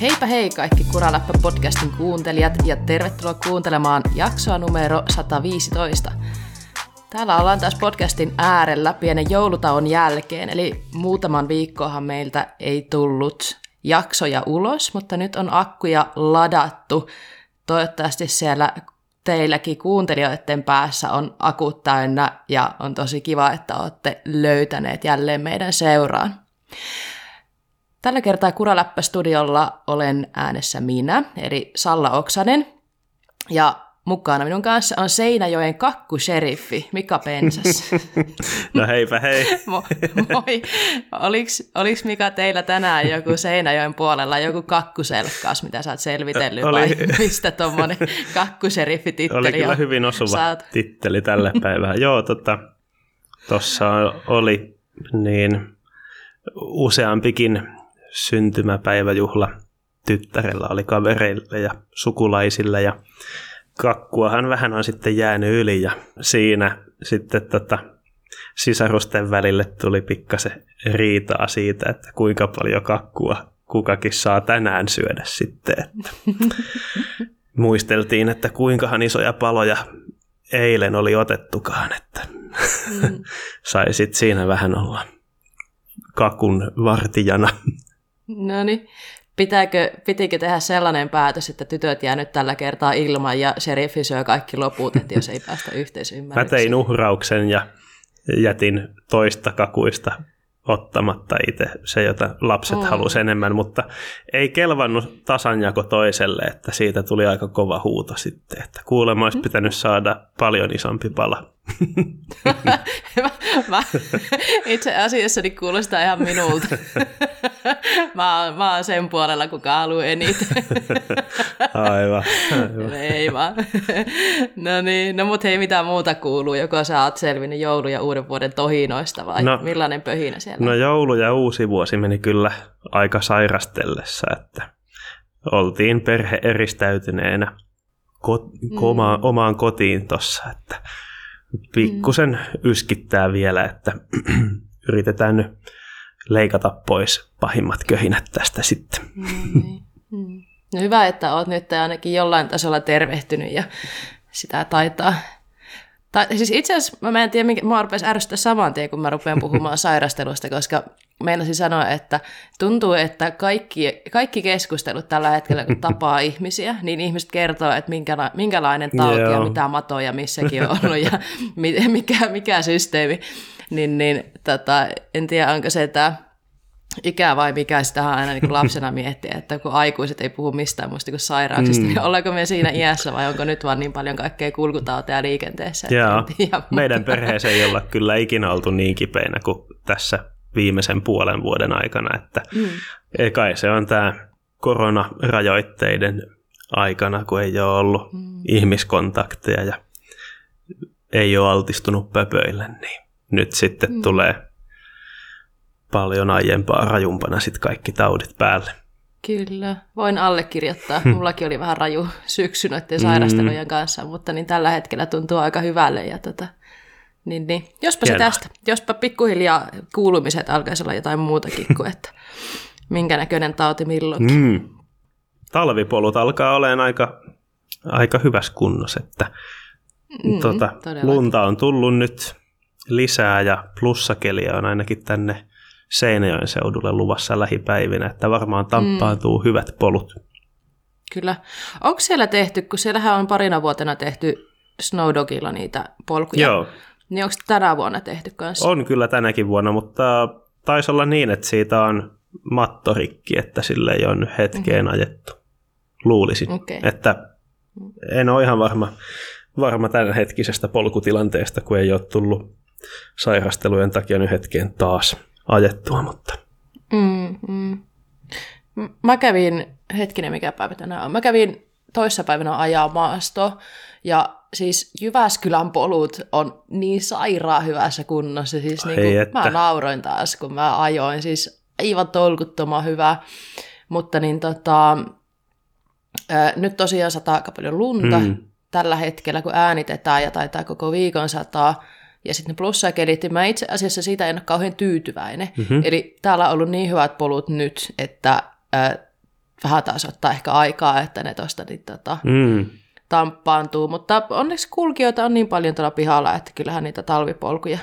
Heipä hei kaikki Kuraläppä podcastin kuuntelijat ja tervetuloa kuuntelemaan jaksoa numero 115. Täällä ollaan taas podcastin äärellä pienen joulutauon jälkeen, eli muutaman viikkohan meiltä ei tullut jaksoja ulos, mutta nyt on akkuja ladattu. Toivottavasti siellä teilläkin kuuntelijoiden päässä on akut täynnä ja on tosi kiva, että olette löytäneet jälleen meidän seuraan. Tällä kertaa Kuraläppä-studiolla olen äänessä minä, eli Salla Oksanen, ja mukana minun kanssa on Seinäjoen kakkuseriffi Mika Pensas. No heipä hei. Mo- moi. Oliks, oliks Mika teillä tänään joku Seinäjoen puolella joku kakkuselkkaus, mitä sä oot selvitellyt, Oli. vai mistä tuommoinen kakkuseriffi-titteli Oli kyllä on? hyvin osuva Saat- titteli tälle päivään. Joo, tota, tossa oli niin useampikin syntymäpäiväjuhla tyttärellä oli kavereille ja sukulaisille ja kakkuahan vähän on sitten jäänyt yli ja siinä sitten tota, sisarusten välille tuli pikkasen riitaa siitä, että kuinka paljon kakkua kukakin saa tänään syödä sitten. Että muisteltiin, että kuinkahan isoja paloja eilen oli otettukaan, että Mm. sai sit siinä vähän olla kakun vartijana. No niin. Pitääkö, pitikö tehdä sellainen päätös, että tytöt jää nyt tällä kertaa ilman ja sheriffi syö kaikki loput, että jos ei päästä Mä yhteisymmärrykseen? tein uhrauksen ja jätin toista kakuista ottamatta itse se, jota lapset Mm. mm. halusi enemmän, mutta ei kelvannut tasanjako toiselle, että siitä tuli aika kova huuto sitten, että kuulemma olisi pitänyt saada paljon isompi pala. Mä, mä, itse asiassa niin kuulostaa ihan minulta. mä, mä oon sen puolella, kuka haluaa eniten. Aivan. aivan. Ei vaan. No niin, no mut hei, mitä muuta kuuluu? Joko sä oot selvinnyt joulu- ja uuden vuoden tohinoista vai No- millainen pöhinä siellä No joulu ja uusi vuosi meni kyllä aika sairastellessa, että oltiin perhe eristäytyneenä kot- Mm. oma- omaan kotiin tossa, että pikkusen yskittää vielä, että yritetään nyt leikata pois pahimmat köhinät tästä sitten. Niin. Mm. no hyvä, että oot nyt ainakin jollain tasolla tervehtynyt ja sitä taitaa. Tai, siis itse asiassa mä en tiedä, minkä, mua rupesi ärsyttää saman tien, kun mä rupean puhumaan sairastelusta, koska meinasin sanoa, että tuntuu, että kaikki, kaikki keskustelut tällä hetkellä, kun tapaa ihmisiä, niin ihmiset kertoo, että minkäla, minkälainen tauti ja Joo. mitä matoja missäkin on ollut ja mi- mikä, mikä systeemi. Niin, niin tota, en tiedä, onko se tämä ikä vai mikä sitä aina niin lapsena miettiä, että kun aikuiset ei puhu mistään muista kuin sairauksista, mm. niin ollaanko me siinä iässä vai onko nyt vaan niin paljon kaikkea kulkutauteja liikenteessä? Joo, tiedä, meidän perheeseen ei olla kyllä ikinä oltu niin kipeinä kuin tässä viimeisen puolen vuoden aikana, että Mm. ei kai se on tämä koronarajoitteiden aikana, kun ei ole ollut Mm. ihmiskontakteja ja ei ole altistunut pöpöille, niin nyt sitten Mm. mm. tulee paljon aiempaa rajumpana sitten kaikki taudit päälle. Kyllä, voin allekirjoittaa. Mullakin oli vähän raju syksy noiden sairastelujen kanssa, mutta niin tällä hetkellä tuntuu aika hyvälle. Ja tota, niin, niin. Jospa se Hienoa. tästä, jospa pikkuhiljaa kuulumiset alkaisi olla jotain muutakin kuin, että minkä näköinen tauti milloinkin. Mm. Talvipolut alkaa olemaan aika, aika hyvässä kunnossa, että Mm, todellakin. lunta on tullut nyt lisää ja plussakeliä on ainakin tänne Seinäjoen seudulle luvassa lähipäivinä, että varmaan tamppaantuu mm. hyvät polut. Kyllä. Onko siellä tehty, kun siellähän on parina vuotena tehty Snowdogilla niitä polkuja, Joo, niin onko tänä vuonna tehty kanssa? on kyllä tänäkin vuonna, mutta taisi olla niin, että siitä on mattorikki, että sille ei ole nyt hetkeen mm-hmm. ajettu. Luulisin, Okei. että en ole ihan varma, varma tämän hetkisestä polkutilanteesta, kun ei ole tullut sairastelujen takia nyt hetkeen taas ajettua, mutta Mm, mm. M- Mä kävin, hetkinen mikä päivä tänään on, mä kävin toissapäivänä ajaa maastoa ja siis Jyväskylän polut on niin sairaan hyvässä kunnossa. Siis Ai niin kuin, että. mä nauroin taas, kun mä ajoin. Siis aivan tolkuttoman hyvä. Mutta niin tota, ää, nyt tosiaan sataa aika paljon lunta Mm. tällä hetkellä, kun äänitetään ja taitaa koko viikon sataa. Ja sitten ne plussakelit, niin mä itse asiassa siitä en ole kauhean tyytyväinen. Mhm. Mm-hmm. Eli täällä on ollut niin hyvät polut nyt, että ää, vähän taas ottaa ehkä aikaa, että ne tuosta niin, tota, Mm. tamppaantuu, mutta onneksi kulkijoita on niin paljon tuolla pihalla, että kyllähän niitä talvipolkuja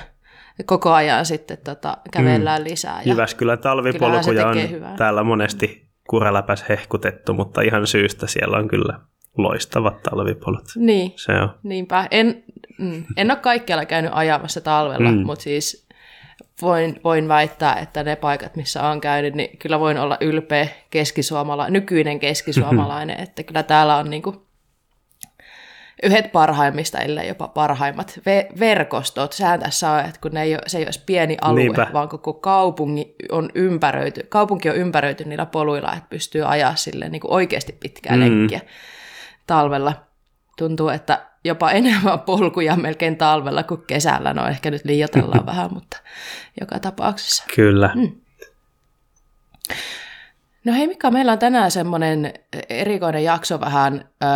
koko ajan sitten tota, kävellään mm. lisää. Ja Jyväskylän talvipolkuja on hyvää. täällä monesti kuraläpäs hehkutettu, mutta ihan syystä siellä on kyllä loistavat talvipolut. Niin, Se on. niinpä. En, mm, en ole kaikkialla käynyt ajamassa talvella. Mm. mutta siis voin, voin väittää, että ne paikat, missä on käynyt, niin kyllä voin olla ylpeä keskisuomala, nykyinen keskisuomalainen, että kyllä täällä on niinku yhdet parhaimmista, ellei jopa parhaimmat ve- verkostot. Sehän tässä on, että kun ne ei ole, se ei edes pieni alue, Niinpä. vaan koko kaupunki on ympäröity, kaupunki on ympäröity niillä poluilla, että pystyy ajaa sille niin oikeasti pitkää Mm. lenkkiä talvella. Tuntuu, että jopa enemmän polkuja melkein talvella kuin kesällä. No ehkä nyt liioitellaan vähän, mutta joka tapauksessa. Kyllä. Mm. No hei Mika, meillä on tänään semmoinen erikoinen jakso vähän, ö,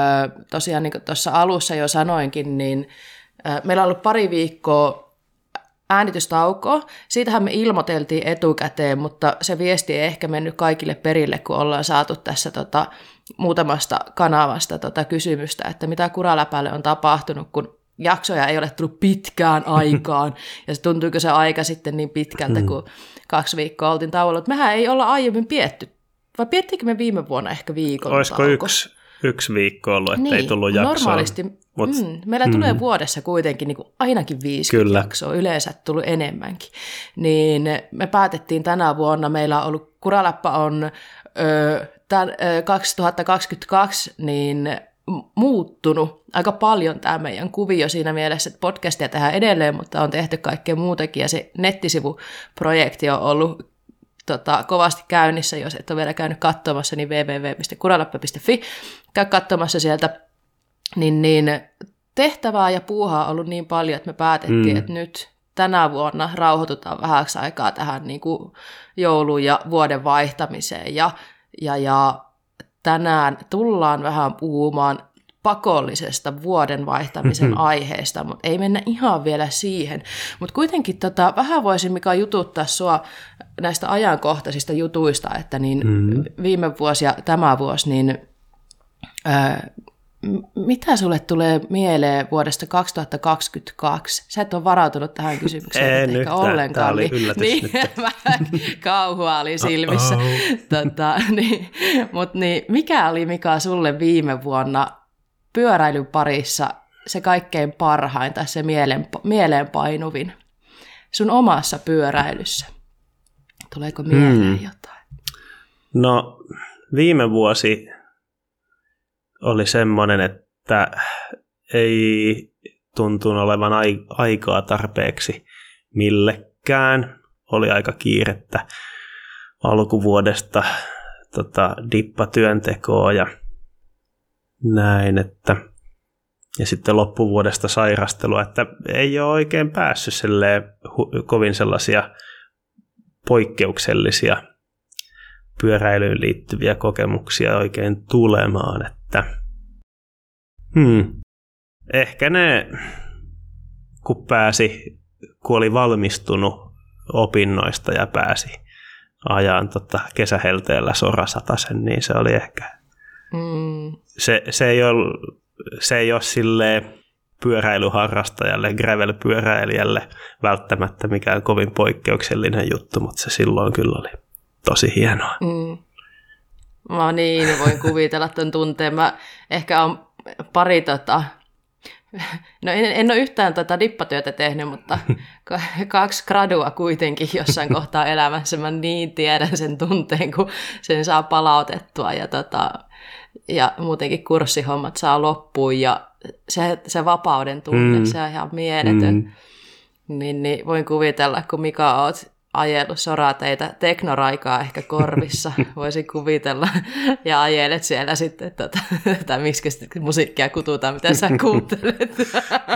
tosiaan niin kuin tuossa alussa jo sanoinkin, niin ö, meillä on ollut pari viikkoa äänitystaukoa. Siitähän me ilmoiteltiin etukäteen, mutta se viesti ei ehkä mennyt kaikille perille, kun ollaan saatu tässä tota, muutamasta kanavasta tota kysymystä, että mitä kuraläpälle on tapahtunut, kun jaksoja ei ole tullut pitkään aikaan, ja se tuntuuko se aika sitten niin pitkältä, kun kaksi viikkoa oltiin tauolla. Mutta Mehän ei olla aiemmin pietty, vai piettikö me viime vuonna ehkä viikon Olisiko tauko? yksi, yksi viikko ollut, että ei tullut jaksoa? Normaalisti, Mut- mm, meillä tulee vuodessa kuitenkin niin kuin ainakin 50 Kyllä. jaksoa, yleensä tullut enemmänkin. Niin me päätettiin tänä vuonna, meillä on ollut, Kuraläppä on ö, tämän, ö, 2022 niin muuttunut aika paljon tämä meidän kuvio siinä mielessä, että podcastia tehdään edelleen, mutta on tehty kaikkea muutakin ja se nettisivuprojekti on ollut tota, kovasti käynnissä, jos et ole vielä käynyt katsomassa, niin www.kuralappa.fi, käy katsomassa sieltä, niin, niin tehtävää ja puuhaa on ollut niin paljon, että me päätettiin, Mm. että nyt tänä vuonna rauhoitutaan vähäksi aikaa tähän niin kuin jouluun ja vuoden vaihtamiseen ja, ja, ja tänään tullaan vähän puhumaan pakollisesta vuoden vaihtamisen Mhm. aiheesta, mutta ei mennä ihan vielä siihen. Mutta kuitenkin tota, vähän voisin Mika jututtaa sua näistä ajankohtaisista jutuista, että niin Mhm. viime vuosi ja tämä vuosi, niin mitä sulle tulee mieleen vuodesta 2022? Sä et ole varautunut tähän kysymykseen En ehkä yhtään. ollenkaan. Oli niin, yllätys niin, nyt. kauhua oli silmissä. Tota, niin, mut niin, mikä oli Mika sulle viime vuonna pyöräilyn parissa se kaikkein parhain tai se mieleen, mieleenpainuvin sun omassa pyöräilyssä? Tuleeko mieleen Hmm. jotain? No, viime vuosi oli semmoinen, että ei tuntunut olevan ai- aikaa tarpeeksi millekään. Oli aika kiirettä alkuvuodesta tota, dippatyöntekoa ja näin, että ja sitten loppuvuodesta sairastelua, että ei ole oikein päässyt hu- kovin sellaisia poikkeuksellisia pyöräilyyn liittyviä kokemuksia oikein tulemaan, että hmm, ehkä ne, kun pääsi, kun oli valmistunut opinnoista ja pääsi ajan tota, kesähelteellä sorasatasen, niin se oli ehkä, Mm, se, se ei ole, se ei ole silleen pyöräilyharrastajalle, gravel-pyöräilijälle välttämättä mikään kovin poikkeuksellinen juttu, mutta se silloin kyllä oli tosi hienoa. mm. Mä niin, voin kuvitella tuon tunteen. Mä ehkä on pari tota, no en, en ole yhtään tota dippatyötä tehnyt, mutta ka- kaksi gradua kuitenkin jossain kohtaa elämässä. Mä niin tiedän sen tunteen, kun sen saa palautettua ja, tota, ja muutenkin kurssihommat saa loppuun ja se, se vapauden tunne, Mm. se on ihan mieletön. Mm. Niin, niin voin kuvitella, kun Mika oot ajellut sorateitä teknoraikaa ehkä korvissa, voisin kuvitella, ja ajelet siellä sitten, tota, tai miksi musiikkia kututaan, mitä sä kuuntelet.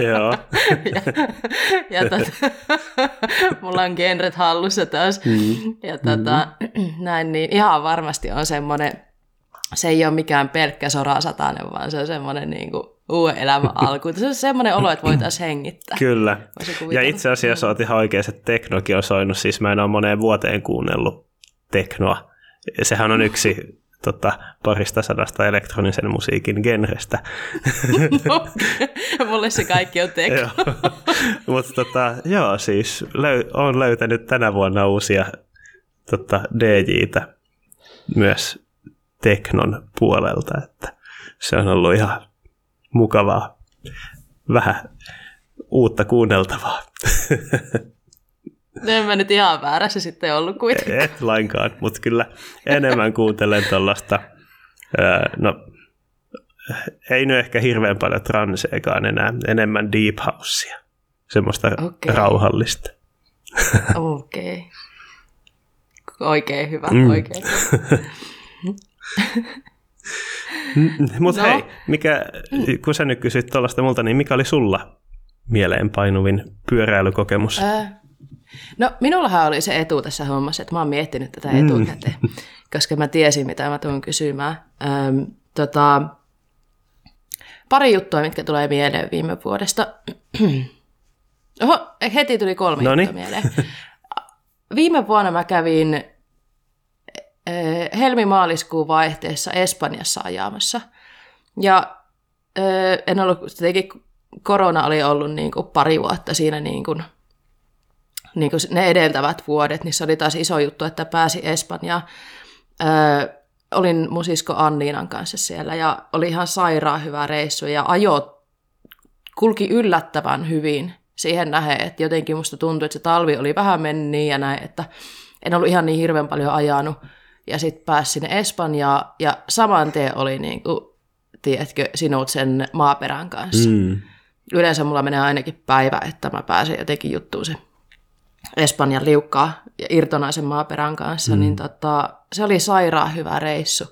Joo. ja, ja tota, mulla on genret hallussa taas. Mm. Ja tota, näin, niin ihan varmasti on semmoinen, se ei ole mikään pelkkä sorasatainen, vaan se on semmoinen niin kuin uuden elämän alku. Se on semmoinen olo, että voitaisiin hengittää. Kyllä. Ja itse asiassa olet ihan oikein, että teknokin on soinut. Siis mä en ole moneen vuoteen kuunnellut teknoa. Sehän on yksi tota, parista sadasta elektronisen musiikin genrestä. No, mulle se kaikki on tekno. Mutta tota, joo, siis löy- olen löytänyt tänä vuonna uusia tota, DJitä myös teknon puolelta, että se on ollut ihan mukavaa, vähän uutta kuunneltavaa. En mä nyt ihan väärässä sitten ollut kuitenkaan. Et lainkaan, mutta kyllä enemmän kuuntelen tuollaista, no ei nyt ehkä hirveän paljon transeekaan enää, enemmän deep housea, semmoista okay. rauhallista. Okei. Okay. Oikein hyvä, mm. oikein hyvä. Mutta no. hei, mikä, kun sä nyt kysyt tuollaista multa, niin mikä oli sulla mieleenpainuvin pyöräilykokemus? Ää, no minullahan oli se etu tässä hommassa, että mä oon miettinyt tätä mm. etukäteen, mm. koska mä tiesin, mitä mä tuun kysymään. Ähm, tota, pari juttua, mitkä tulee mieleen viime vuodesta. Oho, heti tuli kolme Noniin. juttua mieleen. Viime vuonna mä kävin helmi-maaliskuun vaihteessa Espanjassa ajamassa. Ja en ollut, tietenkin korona oli ollut niin kuin pari vuotta siinä niin kuin, niin kuin ne edeltävät vuodet, niin se oli taas iso juttu, että pääsi Espanjaan. Olin mun sisko Anniinan kanssa siellä ja oli ihan sairaan hyvä reissu ja ajo kulki yllättävän hyvin siihen nähden, että jotenkin musta tuntui, että se talvi oli vähän mennyt ja näin, että en ollut ihan niin hirveän paljon ajanut ja sitten pääsi sinne Espanjaan ja saman tien oli niin kuin, tiedätkö, sinut sen maaperän kanssa. Mm. Yleensä mulla menee ainakin päivä, että mä pääsen jotenkin juttuun se Espanjan liukkaa ja irtonaisen maaperän kanssa, mm. niin tota, se oli sairaan hyvä reissu.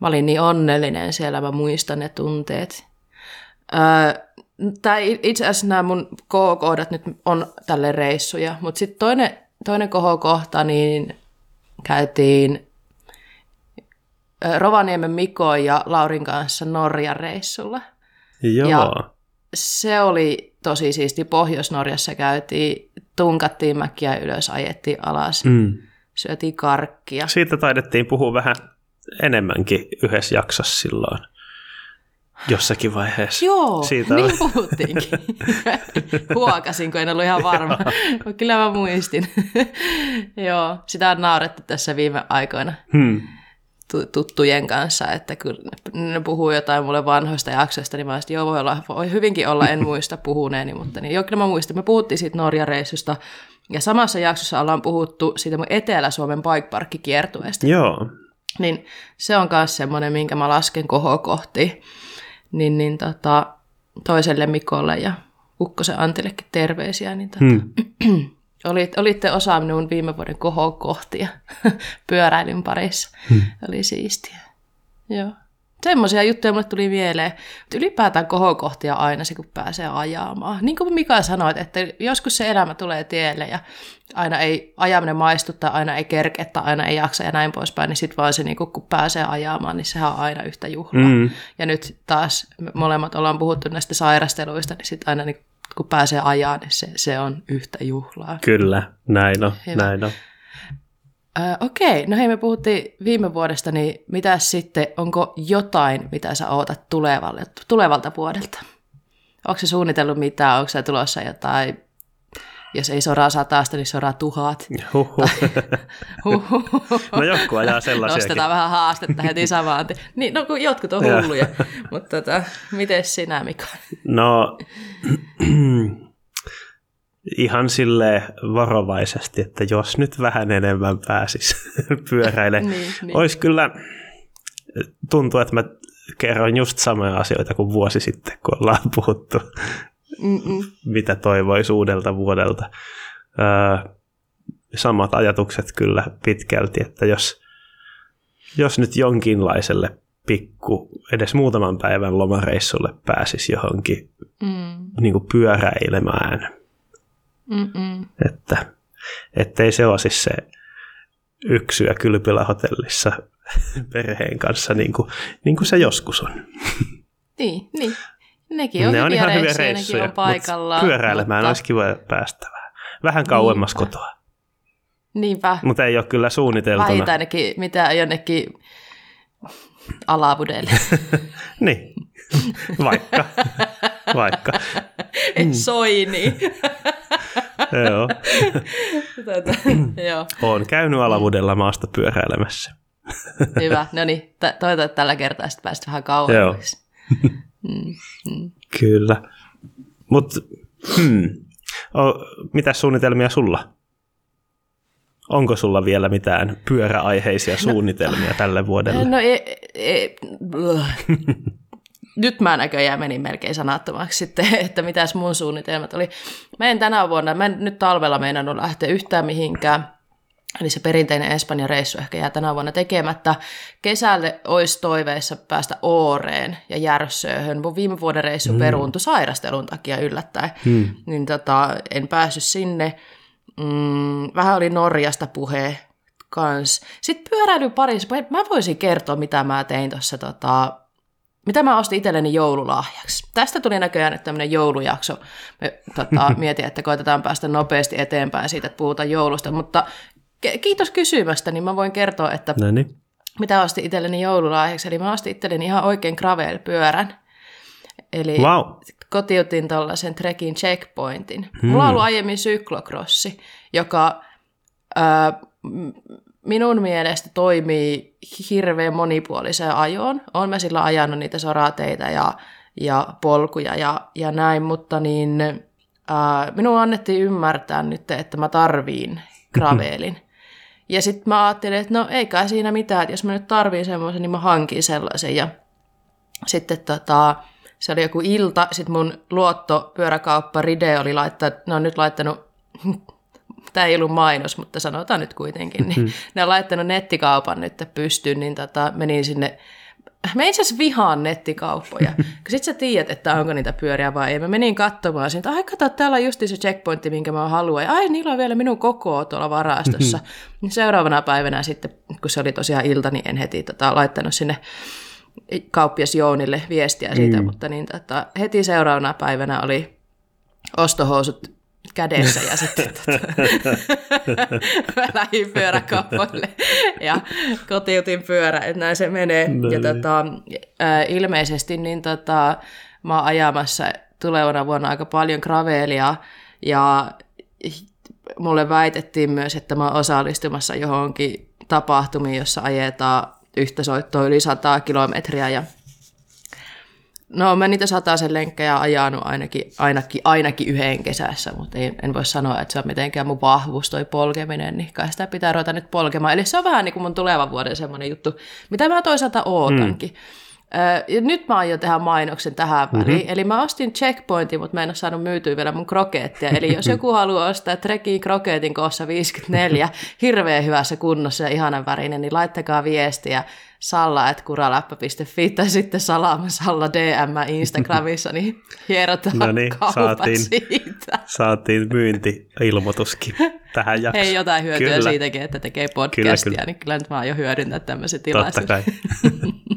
Mä olin niin onnellinen siellä, mä muistan ne tunteet. Öö, tai itse asiassa nämä mun kohokohdat nyt on tälle reissuja, mutta sitten toinen, toinen kohokohta, niin käytiin Rovaniemen Miko ja Laurin kanssa Norjan reissulla. Joo. Ja se oli tosi siisti. Pohjois-Norjassa käytiin, tunkattiin mäkiä ylös, ajettiin alas, mm. syötiin karkkia. Siitä taidettiin puhua vähän enemmänkin yhdessä jaksossa silloin jossakin vaiheessa. Joo, Siitä niin oli. puhuttiinkin. Huokasin, kun en ollut ihan varma. Kyllä mä muistin. Joo, sitä on naurettu tässä viime aikoina. Hmm tuttujen kanssa, että kun ne puhuu jotain mulle vanhoista jaksoista, niin mä olisin, joo, voi, olla, voi hyvinkin olla, en muista puhuneeni, mutta niin, joo, kyllä mä muistan. Me puhuttiin siitä Norja-reissusta, ja samassa jaksossa ollaan puhuttu siitä mun Etelä-Suomen bike kiertueesta. Joo. Niin se on myös semmoinen, minkä mä lasken kohti niin, niin tota, toiselle Mikolle ja Ukkosen Antillekin terveisiä, niin tota, hmm. olit, olitte osa minun viime vuoden kohokohtia pyöräilyn parissa. Hmm. Oli siistiä. Joo semmoisia juttuja mulle tuli mieleen. Mutta ylipäätään kohokohtia aina se, kun pääsee ajamaan. Niin kuin Mika sanoi, että joskus se elämä tulee tielle ja aina ei ajaminen maistuttaa, aina ei kerkettä, aina ei jaksa ja näin poispäin, niin sitten vaan se, niin kun pääsee ajamaan, niin sehän on aina yhtä juhlaa. Mm. Ja nyt taas me molemmat ollaan puhuttu näistä sairasteluista, niin sitten aina niin kun pääsee ajaa, niin se, se on yhtä juhlaa. Kyllä, näin on, Hyvä. näin on. Äh, okei, no hei me puhuttiin viime vuodesta, niin mitä sitten, onko jotain, mitä sä ootat tulevalle, tulevalta vuodelta? Onko se suunnitellut mitään, onko se tulossa jotain, jos ei soraa satasta, niin soraa tuhat. no joku ajaa sellaisiakin. Nostetaan vähän haastetta heti samaan. Niin, no kun jotkut on hulluja, mutta tota, miten sinä Mika? No ihan sille varovaisesti, että jos nyt vähän enemmän pääsis pyöräille. niin, niin. Olisi kyllä, tuntuu, että mä kerron just samoja asioita kuin vuosi sitten, kun ollaan puhuttu, Mm-mm. mitä toivoisi uudelta vuodelta. Öö, samat ajatukset kyllä pitkälti, että jos, jos nyt jonkinlaiselle pikku, edes muutaman päivän lomareissulle pääsisi johonkin mm. niin kuin pyöräilemään, Mm-mm. Että ettei se ole siis se yksyä kylpylähotellissa perheen kanssa niin kuin, niin kuin se joskus on. Niin, niin. Nekin on, ne on ihan hyviä reissuja, on paikallaan. Pyöräilemään mutta... olisi kiva päästä vähän, vähän kauemmas Niinpä. kotoa. Niinpä. Mutta ei ole kyllä suunniteltuna. Vähintään ainakin mitä jonnekin Alavudelle. niin, vaikka. vaikka. Mm. Soini. Joo. Tota, joo. Olen käynyt alavudella maasta pyöräilemässä. Hyvä. No niin, toivotaan, että tällä kertaa sitten päästä vähän kauemmaksi. Kyllä. Mutta hmm. Mitä suunnitelmia sulla? Onko sulla vielä mitään pyöräaiheisia suunnitelmia tälle vuodelle? No ei, ei, nyt mä näköjään menin melkein sanattomaksi sitten, että mitäs mun suunnitelmat oli. Mä en tänä vuonna, mä en nyt talvella meinannut lähteä yhtään mihinkään. Eli se perinteinen Espanjan reissu ehkä jää tänä vuonna tekemättä. Kesälle olisi toiveissa päästä Ooreen ja Järssööhön. Mun viime vuoden reissu mm. peruuntui sairastelun takia yllättäen. Mm. Niin tota, en päässyt sinne. Mm, vähän oli Norjasta puhe kans. Sitten pyöräily parissa. Mä voisin kertoa, mitä mä tein tuossa tota, mitä mä ostin itselleni joululahjaksi. Tästä tuli näköjään tämmöinen joulujakso. Me tota, mietin, että koitetaan päästä nopeasti eteenpäin siitä, että puhutaan joulusta, mutta kiitos kysymästä, niin mä voin kertoa, että Noniin. mitä ostin itselleni joululahjaksi. Eli mä ostin itselleni ihan oikein gravel-pyörän. Eli wow. kotiutin tuollaisen trekin checkpointin. Hmm. Mulla on ollut aiemmin syklokrossi, joka ää, minun mielestä toimii hirveän monipuoliseen ajoon. Olen mä sillä ajanut niitä sorateita ja, ja polkuja ja, ja näin, mutta niin, ää, minun annettiin ymmärtää nyt, että mä tarviin gravelin. Ja sitten mä ajattelin, että no ei kai siinä mitään, että jos mä nyt tarviin semmoisen, niin mä hankin sellaisen. Ja sitten tota, se oli joku ilta, sitten mun luottopyöräkauppa Ride oli laittanut, ne on nyt laittanut, tämä ei ollut mainos, mutta sanotaan nyt kuitenkin, niin ne on laittanut nettikaupan nyt pystyyn, niin tota, menin sinne Mä itse asiassa vihaan nettikauppoja, kun sit sä tiedät, että onko niitä pyöriä vai ei. Mä menin katsomaan siitä, ai kato, täällä on justi se checkpointti, minkä mä haluan. Ja ai, niillä on vielä minun koko tuolla varastossa. Niin seuraavana päivänä sitten, kun se oli tosiaan ilta, niin en heti tota, laittanut sinne kauppias Jounille viestiä siitä, mm. mutta niin, tota, heti seuraavana päivänä oli ostohousut kädessä ja sitten tota, mä lähdin pyöräkaupoille ja kotiutin pyörä, että näin se menee. No ja niin. tota, ilmeisesti niin tota, mä oon ajamassa tulevana vuonna aika paljon gravelia ja mulle väitettiin myös, että mä oon osallistumassa johonkin tapahtumiin, jossa ajetaan yhtä soittoa yli 100 kilometriä ja No mä niitä sen lenkkejä ajanut ainakin, ainakin, ainakin yhden kesässä, mutta ei, en voi sanoa, että se on mitenkään mun vahvuus toi polkeminen, niin kai sitä pitää ruveta nyt polkemaan. Eli se on vähän niin kuin mun tulevan vuoden semmoinen juttu, mitä mä toisaalta ootankin. Mm. Ja nyt mä aion tehdä mainoksen tähän mm-hmm. väliin. Eli mä ostin checkpointin, mutta mä en ole saanut myytyä vielä mun krokettia. Eli jos joku haluaa ostaa Trekin kroketin koossa 54, hirveän hyvässä kunnossa ja ihanan värinen, niin laittakaa viestiä salla.kuraläppä.fi tai sitten Salama Salla DM Instagramissa, niin hierotaan no niin, saatiin, siitä. Saatiin myynti-ilmoituskin tähän jaksoon. Hei, jotain hyötyä kyllä. siitäkin, että tekee podcastia, kyllä, kyllä. niin kyllä nyt mä aion hyödyntää tämmöisen tilaisuuden. Totta kai.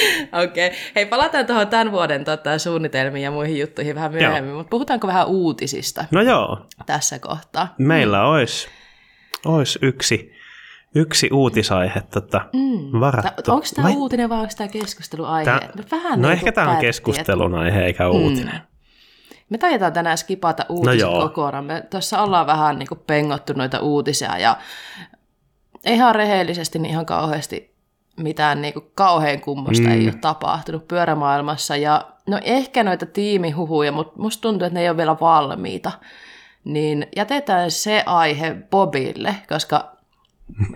Okei. Okay. Hei, palataan tuohon tämän vuoden tota, suunnitelmiin ja muihin juttuihin vähän myöhemmin, mutta puhutaanko vähän uutisista? No joo. Tässä kohtaa. Meillä mm. olisi, olisi yksi, yksi uutisaihe tota, mm. varattu. Onko tämä Vai... uutinen vai onko tämä keskusteluaihe? Tää... Vähän no ehkä tämä on keskustelun aihe eikä mm. uutinen. Me tajetaan tänään skipata uutiset no kokonaan. Me tuossa ollaan vähän niin kuin pengottu noita uutisia ja ihan rehellisesti niin ihan kauheasti mitään niin kuin kauhean kummosta mm. ei ole tapahtunut pyörämaailmassa. Ja no ehkä noita tiimihuhuja, mutta musta tuntuu, että ne ei ole vielä valmiita. Niin jätetään se aihe Bobille, koska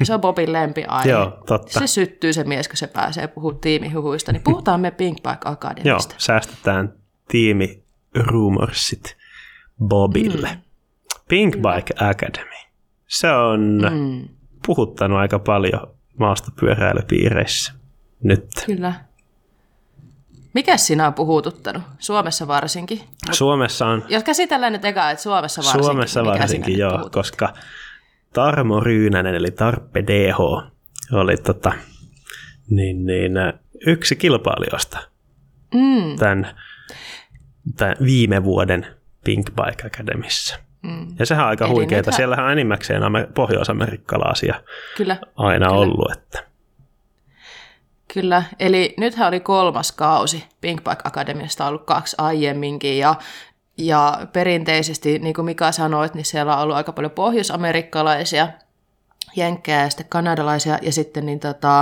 se on Bobin lempiaihe. Joo, totta. Se syttyy se mies, kun se pääsee puhumaan tiimihuhuista. Niin puhutaan me Pink Bike Academista. Joo, säästetään tiimi rumorsit Bobille. Mm. Pink Bike Academy. Se on mm. puhuttanut aika paljon maastopyöräilypiireissä nyt. Kyllä. Mikä sinä on puhututtanut? Suomessa varsinkin. Suomessa on... Jos käsitellään nyt eka, että Suomessa varsinkin. Suomessa varsinkin, joo, koska Tarmo Ryynänen, eli Tarppe DH, oli tota, niin, niin, yksi kilpailijoista mm. tämän, tämän viime vuoden Pink Bike Academissa. Mm. Ja sehän on aika huikeaa. Nythän... Siellähän on enimmäkseen pohjois-amerikkalaisia Kyllä. aina Kyllä. ollut. Että. Kyllä, eli nythän oli kolmas kausi. Pink Bike Academiasta on ollut kaksi aiemminkin ja, ja perinteisesti, niin kuin Mika sanoit, niin siellä on ollut aika paljon pohjoisamerikkalaisia, jenkkejä ja sitten kanadalaisia ja sitten niin tota,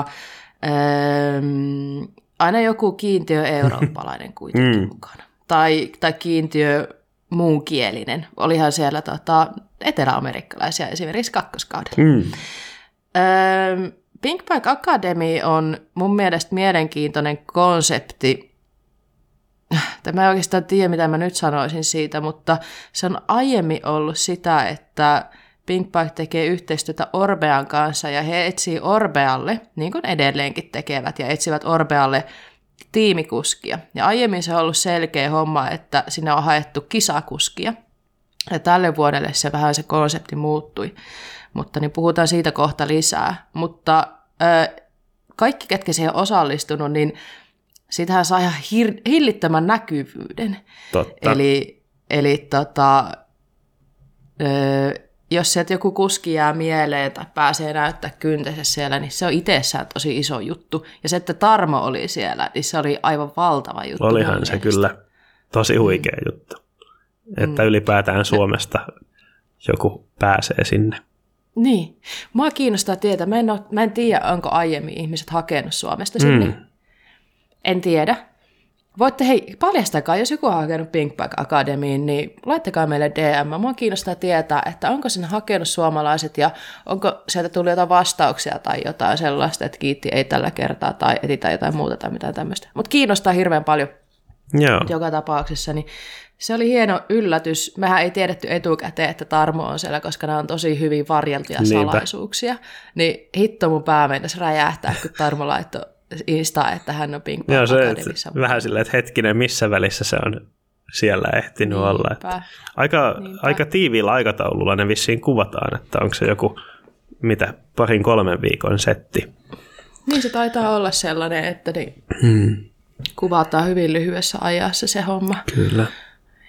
ähm, aina joku kiintiö eurooppalainen kuitenkin mm. mukana. Tai, tai kiintiö muunkielinen. Olihan siellä tota, eteläamerikkalaisia esimerkiksi kakkoskaudella. Mm. Öö, Pink Bike Academy on mun mielestä mielenkiintoinen konsepti. Tämä ei oikeastaan tiedä, mitä mä nyt sanoisin siitä, mutta se on aiemmin ollut sitä, että Pink Bike tekee yhteistyötä Orbean kanssa ja he etsii Orbealle, niin kuin edelleenkin tekevät, ja etsivät Orbealle tiimikuskia. Ja aiemmin se on ollut selkeä homma, että sinne on haettu kisakuskia. Ja tälle vuodelle se vähän se konsepti muuttui. Mutta niin puhutaan siitä kohta lisää. Mutta ö, kaikki, ketkä siihen on osallistunut, niin sitähän saa ihan hir- hillittömän näkyvyyden. Totta. Eli, eli tota, ö, jos sieltä joku kuski jää mieleen tai pääsee näyttää kyntensä siellä, niin se on itsessään tosi iso juttu. Ja se, että Tarmo oli siellä, niin se oli aivan valtava juttu. Olihan se kyllä tosi huikea mm. juttu. Että mm. ylipäätään Suomesta joku pääsee sinne. Niin. Mua kiinnostaa tietää. Mä en, ole, mä en tiedä, onko aiemmin ihmiset hakenut Suomesta sinne. Mm. En tiedä. Voitte, hei, paljastakaa, jos joku on hakenut Pinkback Academyin, niin laittakaa meille DM. Mua kiinnostaa tietää, että onko sinne hakenut suomalaiset ja onko sieltä tullut jotain vastauksia tai jotain sellaista, että kiitti ei tällä kertaa tai etitään jotain muuta tai mitään tämmöistä. Mutta kiinnostaa hirveän paljon Joo. joka tapauksessa, niin se oli hieno yllätys. Mehän ei tiedetty etukäteen, että Tarmo on siellä, koska nämä on tosi hyvin varjeltuja Niinpä. salaisuuksia. Niin hitto mun pää räjähtää, kun Tarmo laittoi Insta, että hän on Pink Joo, se, vähän silleen, että hetkinen, missä välissä se on siellä ehtinyt Niinpä. olla. Että aika, aika tiiviillä aikataululla ne vissiin kuvataan, että onko se joku, mitä, parin kolmen viikon setti. Niin se taitaa olla sellainen, että niin hmm. kuvataan hyvin lyhyessä ajassa se homma. Kyllä.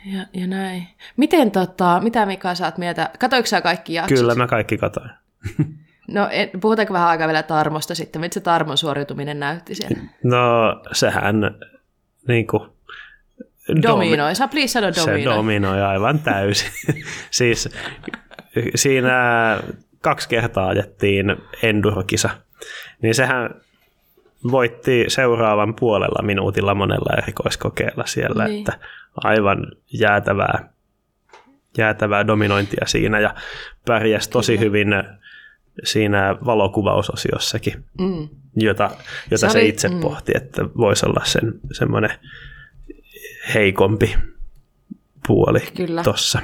Ja, ja näin. Miten tota, mitä Mika oot mieltä? Katoiko sä kaikki jaksot? Kyllä mä kaikki katoin. No, en, puhutaanko vähän aikaa vielä Tarmosta sitten? Mitä se Tarmon suoriutuminen näytti siellä? No, sehän niin kuin, dominoi. Sä please sano dominoi. Se dominoi aivan täysin. siis siinä kaksi kertaa ajettiin endurokisa. Niin sehän voitti seuraavan puolella minuutilla monella erikoiskokeella siellä, niin. että aivan jäätävää, jäätävää dominointia siinä ja pärjäsi tosi Kyllä. hyvin siinä valokuvausosiossakin, mm. jota, jota se, se oli, itse mm. pohti, että voisi olla sen semmoinen heikompi puoli tuossa.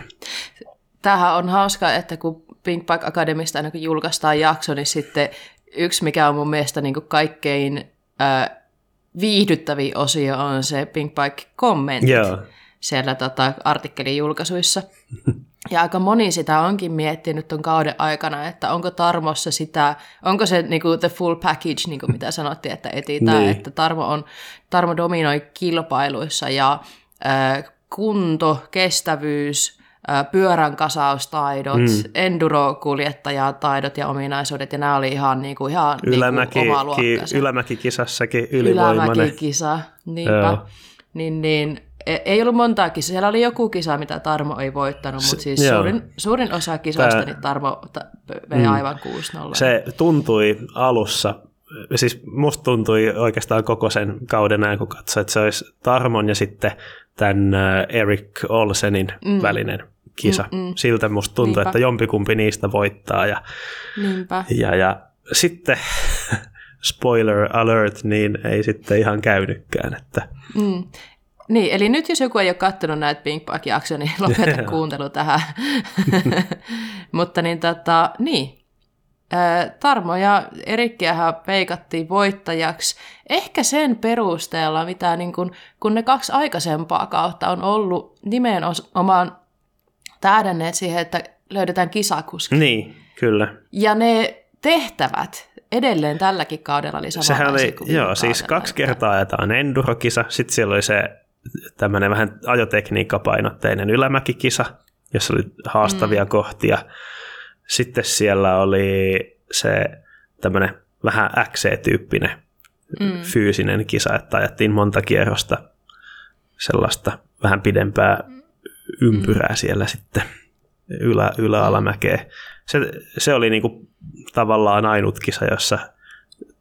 Tämähän on hauska, että kun Pink Bike Academista aina kun julkaistaan jakso, niin sitten yksi, mikä on mun mielestä niin kaikkein äh, viihdyttävin osio on se Pink Bike kommentit Joo. siellä tota, artikkelin julkaisuissa. Ja aika moni sitä onkin miettinyt tuon kauden aikana, että onko Tarmossa sitä, onko se niinku the full package, niinku mitä sanottiin, että etitään, niin. että Tarmo, on, Tarmo dominoi kilpailuissa ja äh, kunto, kestävyys, äh, pyörän kasaustaidot, mm. enduro-kuljettajataidot ja ominaisuudet, ja nämä oli ihan, niinku, ihan Ylämäki, niinku oma ki, Ylämäki-kisassakin ylivoimainen. Ylämäki-kisa, niinpä. Joo. Niin, niin, ei ollut montaa kisaa. Siellä oli joku kisa, mitä Tarmo ei voittanut, mutta siis suurin, suurin osa kisoista Tää, niin Tarmo vei mm, aivan 6-0. Se tuntui alussa, siis musta tuntui oikeastaan koko sen kauden ajan, kun katsoin, että se olisi Tarmon ja sitten tämän Eric Olsenin mm. välinen kisa. Mm-mm. Siltä musta tuntui, Niinpä. että jompikumpi niistä voittaa. Ja, Niinpä. ja, ja sitten spoiler alert, niin ei sitten ihan käynytkään. Että... Mm. Niin, eli nyt jos joku ei ole katsonut näitä Pink jaksoja niin lopeta kuuntelu tähän. Mutta niin, tota, niin. Tarmo ja Erikkiähän peikattiin voittajaksi. Ehkä sen perusteella, mitä niin kun, kun ne kaksi aikaisempaa kautta on ollut nimenomaan tähdänneet siihen, että löydetään kisakuski. Niin, kyllä. Ja ne tehtävät edelleen tälläkin kaudella oli Sehän oli, joo, siis kaksi kertaa ajetaan endurokisa, sitten siellä oli se tämmöinen vähän ajotekniikkapainotteinen ylämäkikisa, jossa oli haastavia mm. kohtia. Sitten siellä oli se tämmöinen vähän XC-tyyppinen mm. fyysinen kisa, että ajettiin monta kierrosta sellaista vähän pidempää ympyrää mm. siellä sitten ylä, yläalamäkeä. Se, se oli niinku tavallaan ainut kisa, jossa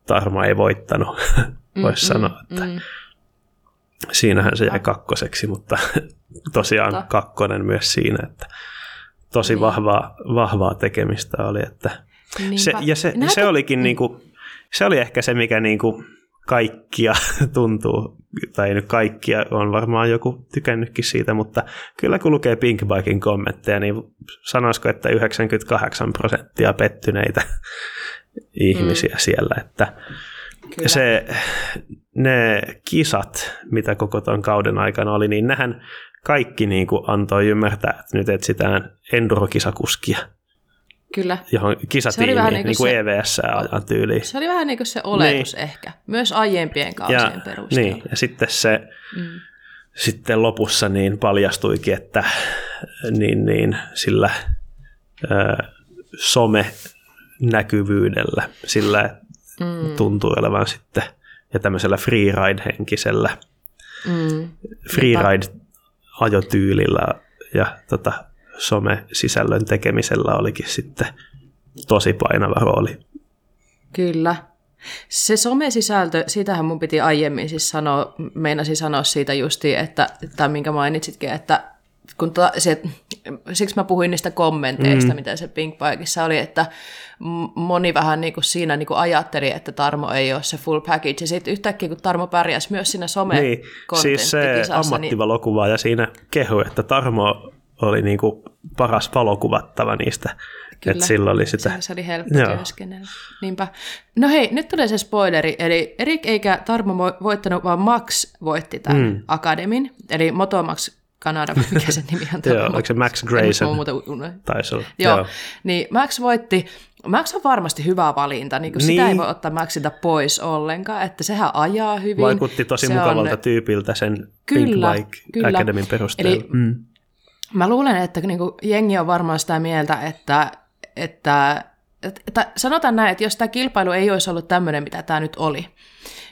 Tarmo ei voittanut, voisi mm, sanoa, että mm. Siinähän se jäi kakkoseksi, mutta tosiaan Totta. kakkonen myös siinä, että tosi niin. vahvaa, vahvaa tekemistä oli, että se, ja se, Näitä... se olikin mm. niinku, se oli ehkä se, mikä niinku kaikkia tuntuu, tai nyt kaikkia, on varmaan joku tykännytkin siitä, mutta kyllä kun lukee Pinkbikin kommentteja, niin sanoisiko, että 98 prosenttia pettyneitä ihmisiä mm. siellä, että Kyllä. se, ne kisat, mitä koko tuon kauden aikana oli, niin nehän kaikki niin kuin antoi ymmärtää, että nyt etsitään endurokisakuskia. Kyllä. Johon kisatiimi, niin, niin kuin se, EVS ajan tyyliin. Se oli vähän niin kuin se oletus niin. ehkä, myös aiempien kausien ja, perusteella. Niin, ja sitten se mm. sitten lopussa niin paljastuikin, että niin, niin, sillä ö, some näkyvyydellä, sillä mm. tuntuu olevan sitten, ja tämmöisellä freeride-henkisellä mm. freeride-ajotyylillä ja tota, some-sisällön tekemisellä olikin sitten tosi painava rooli. Kyllä. Se somesisältö, siitähän mun piti aiemmin siis sanoa, meinasin sanoa siitä justi, että, tai minkä mainitsitkin, että kun to, se, siksi mä puhuin niistä kommenteista, mm. mitä se Pink Bikeissa oli, että moni vähän niin kuin siinä niin kuin ajatteli, että Tarmo ei ole se full package. Ja sitten yhtäkkiä, kun Tarmo pärjäsi myös siinä some Niin, siis se niin- ammattivalokuvaaja niin... siinä kehu, että Tarmo oli niin kuin paras valokuvattava niistä. Kyllä, että silloin oli sitä. Se, se oli helppo Joo. työskennellä. Niinpä. No hei, nyt tulee se spoileri. Eli Erik eikä Tarmo voittanut, vaan Max voitti tämän mm. Akademin. Eli Motomax Kanada, mikä se nimi on? Joo, oliko se Max Grayson? Taisi olla. Joo, Joo. niin Max voitti. Max on varmasti hyvä valinta, niin, niin. sitä ei voi ottaa Maxilta pois ollenkaan, että sehän ajaa hyvin. Vaikutti tosi se mukavalta on... tyypiltä sen kyllä, Pink Bike kyllä. Academyn perusteella. Eli mm. Mä luulen, että niin kuin, jengi on varmaan sitä mieltä, että, että, että sanotaan näin, että jos tämä kilpailu ei olisi ollut tämmöinen, mitä tämä nyt oli,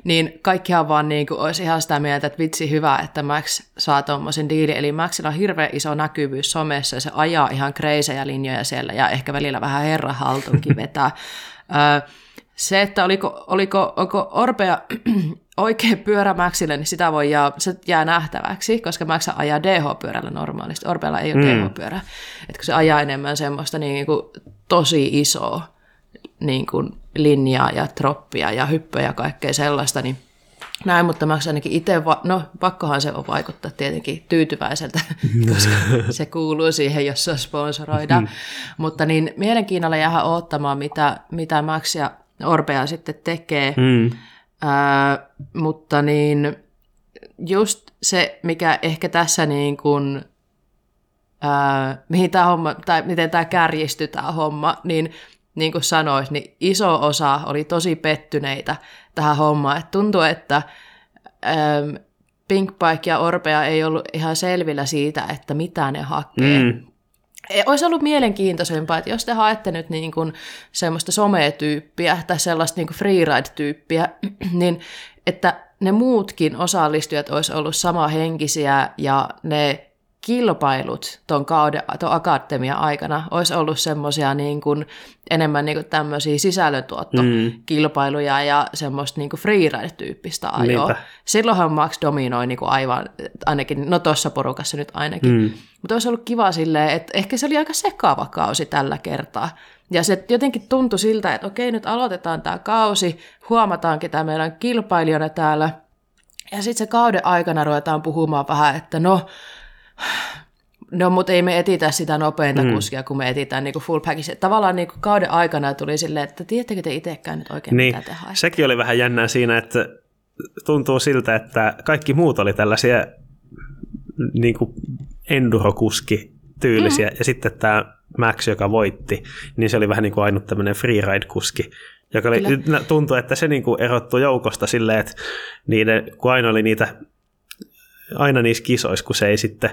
niin kaikkihan vaan niin kuin olisi ihan sitä mieltä, että vitsi hyvä, että Max saa tuommoisen diili. Eli Maxilla on hirveän iso näkyvyys somessa ja se ajaa ihan kreisejä linjoja siellä ja ehkä välillä vähän herra haltuunkin vetää. se, että oliko, oliko, oliko Orpea oikein pyörä Maxille, niin sitä voi jää, se jää nähtäväksi, koska Max ajaa DH-pyörällä normaalisti. Orpealla ei ole mm. DH-pyörä. Että kun se ajaa enemmän semmoista niin kuin tosi isoa niin kuin linjaa ja troppia ja hyppöjä ja kaikkea sellaista, niin näin, mutta mä ainakin itse, va- no pakkohan se on vaikuttaa tietenkin tyytyväiseltä, koska se kuuluu siihen, jos se sponsoroida. Mm. mutta niin mielenkiinnolla jäädä odottamaan, mitä, mitä Max ja Orpea sitten tekee. Mm. Ää, mutta niin just se, mikä ehkä tässä niin kuin, ää, mihin tämä homma, tai miten tämä kärjistyy tämä homma, niin niin kuin sanois, niin iso osa oli tosi pettyneitä tähän hommaan. Et tuntuu, että ähm, Pinkbike ja Orpea ei ollut ihan selvillä siitä, että mitä ne hakee. Mm. E, olisi ollut mielenkiintoisempaa, että jos te haette nyt niin kuin semmoista sometyyppiä tai sellaista niin kuin freeride-tyyppiä, niin että ne muutkin osallistujat olisi ollut samahenkisiä ja ne kilpailut tuon kauden, ton akatemian aikana olisi ollut semmoisia niin kuin, enemmän niin kuin tämmöisiä sisällöntuottokilpailuja mm. ja semmoista niin freeride-tyyppistä ajoa. Niinpä. Silloinhan Max dominoi niin kuin aivan, ainakin, no tuossa porukassa nyt ainakin. Mm. Mutta olisi ollut kiva silleen, että ehkä se oli aika sekaava kausi tällä kertaa. Ja se jotenkin tuntui siltä, että okei, nyt aloitetaan tämä kausi, huomataankin tämä meidän kilpailijana täällä, ja sitten se kauden aikana ruvetaan puhumaan vähän, että no, No, mutta ei me etitä sitä nopeinta mm. kuskia, kun me etitään niin full package. Tavallaan niin kauden aikana tuli silleen, että tiedättekö te itsekään nyt oikein, niin, mitä te haette. Sekin oli vähän jännää siinä, että tuntuu siltä, että kaikki muut oli tällaisia niin kuin endurokuski tyylisiä, mm. ja sitten tämä Max, joka voitti, niin se oli vähän niin kuin ainut tämmöinen freeride-kuski, joka oli, tuntui, että se niin kuin erottui joukosta silleen, että niiden, kun aina oli niitä aina niissä kisoissa, kun se ei sitten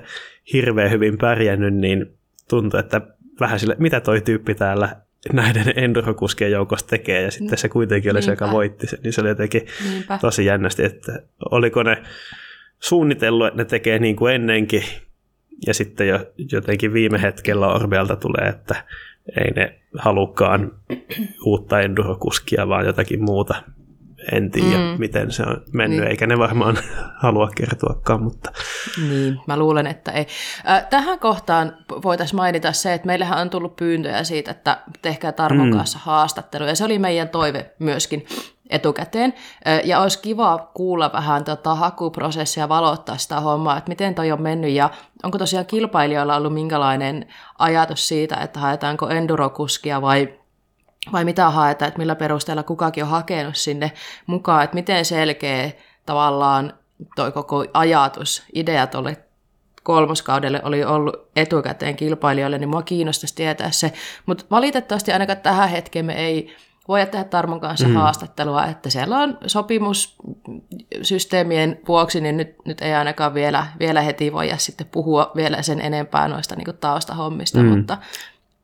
hirveän hyvin pärjännyt, niin tuntui, että vähän sille, mitä toi tyyppi täällä näiden endurokuskien joukossa tekee, ja sitten se kuitenkin oli se, joka Niinpä. voitti sen, niin se oli jotenkin Niinpä. tosi jännästi, että oliko ne suunnitellut, että ne tekee niin kuin ennenkin, ja sitten jo, jotenkin viime hetkellä Orbealta tulee, että ei ne halukaan uutta endurokuskia, vaan jotakin muuta. En tiedä, mm. miten se on mennyt, niin. eikä ne varmaan halua kertoakaan, mutta Niin, mä luulen, että ei. Äh, Tähän kohtaan voitaisiin mainita se, että meillähän on tullut pyyntöjä siitä, että tehkää Tarmon mm. kanssa haastattelu, ja se oli meidän toive myöskin etukäteen. Ja olisi kiva kuulla vähän tota hakuprosessia, valottaa sitä hommaa, että miten toi on mennyt, ja onko tosiaan kilpailijoilla ollut minkälainen ajatus siitä, että haetaanko endurokuskia vai vai mitä haetaan, että millä perusteella kukakin on hakenut sinne mukaan, että miten selkeä tavallaan toi koko ajatus, idea tuolle kolmoskaudelle oli ollut etukäteen kilpailijoille, niin mua kiinnostaisi tietää se. Mutta valitettavasti ainakaan tähän hetkeen me ei voida tehdä Tarmon kanssa mm. haastattelua, että siellä on sopimussysteemien vuoksi, niin nyt, nyt ei ainakaan vielä, vielä heti voida sitten puhua vielä sen enempää noista niin taustahommista, mm. mutta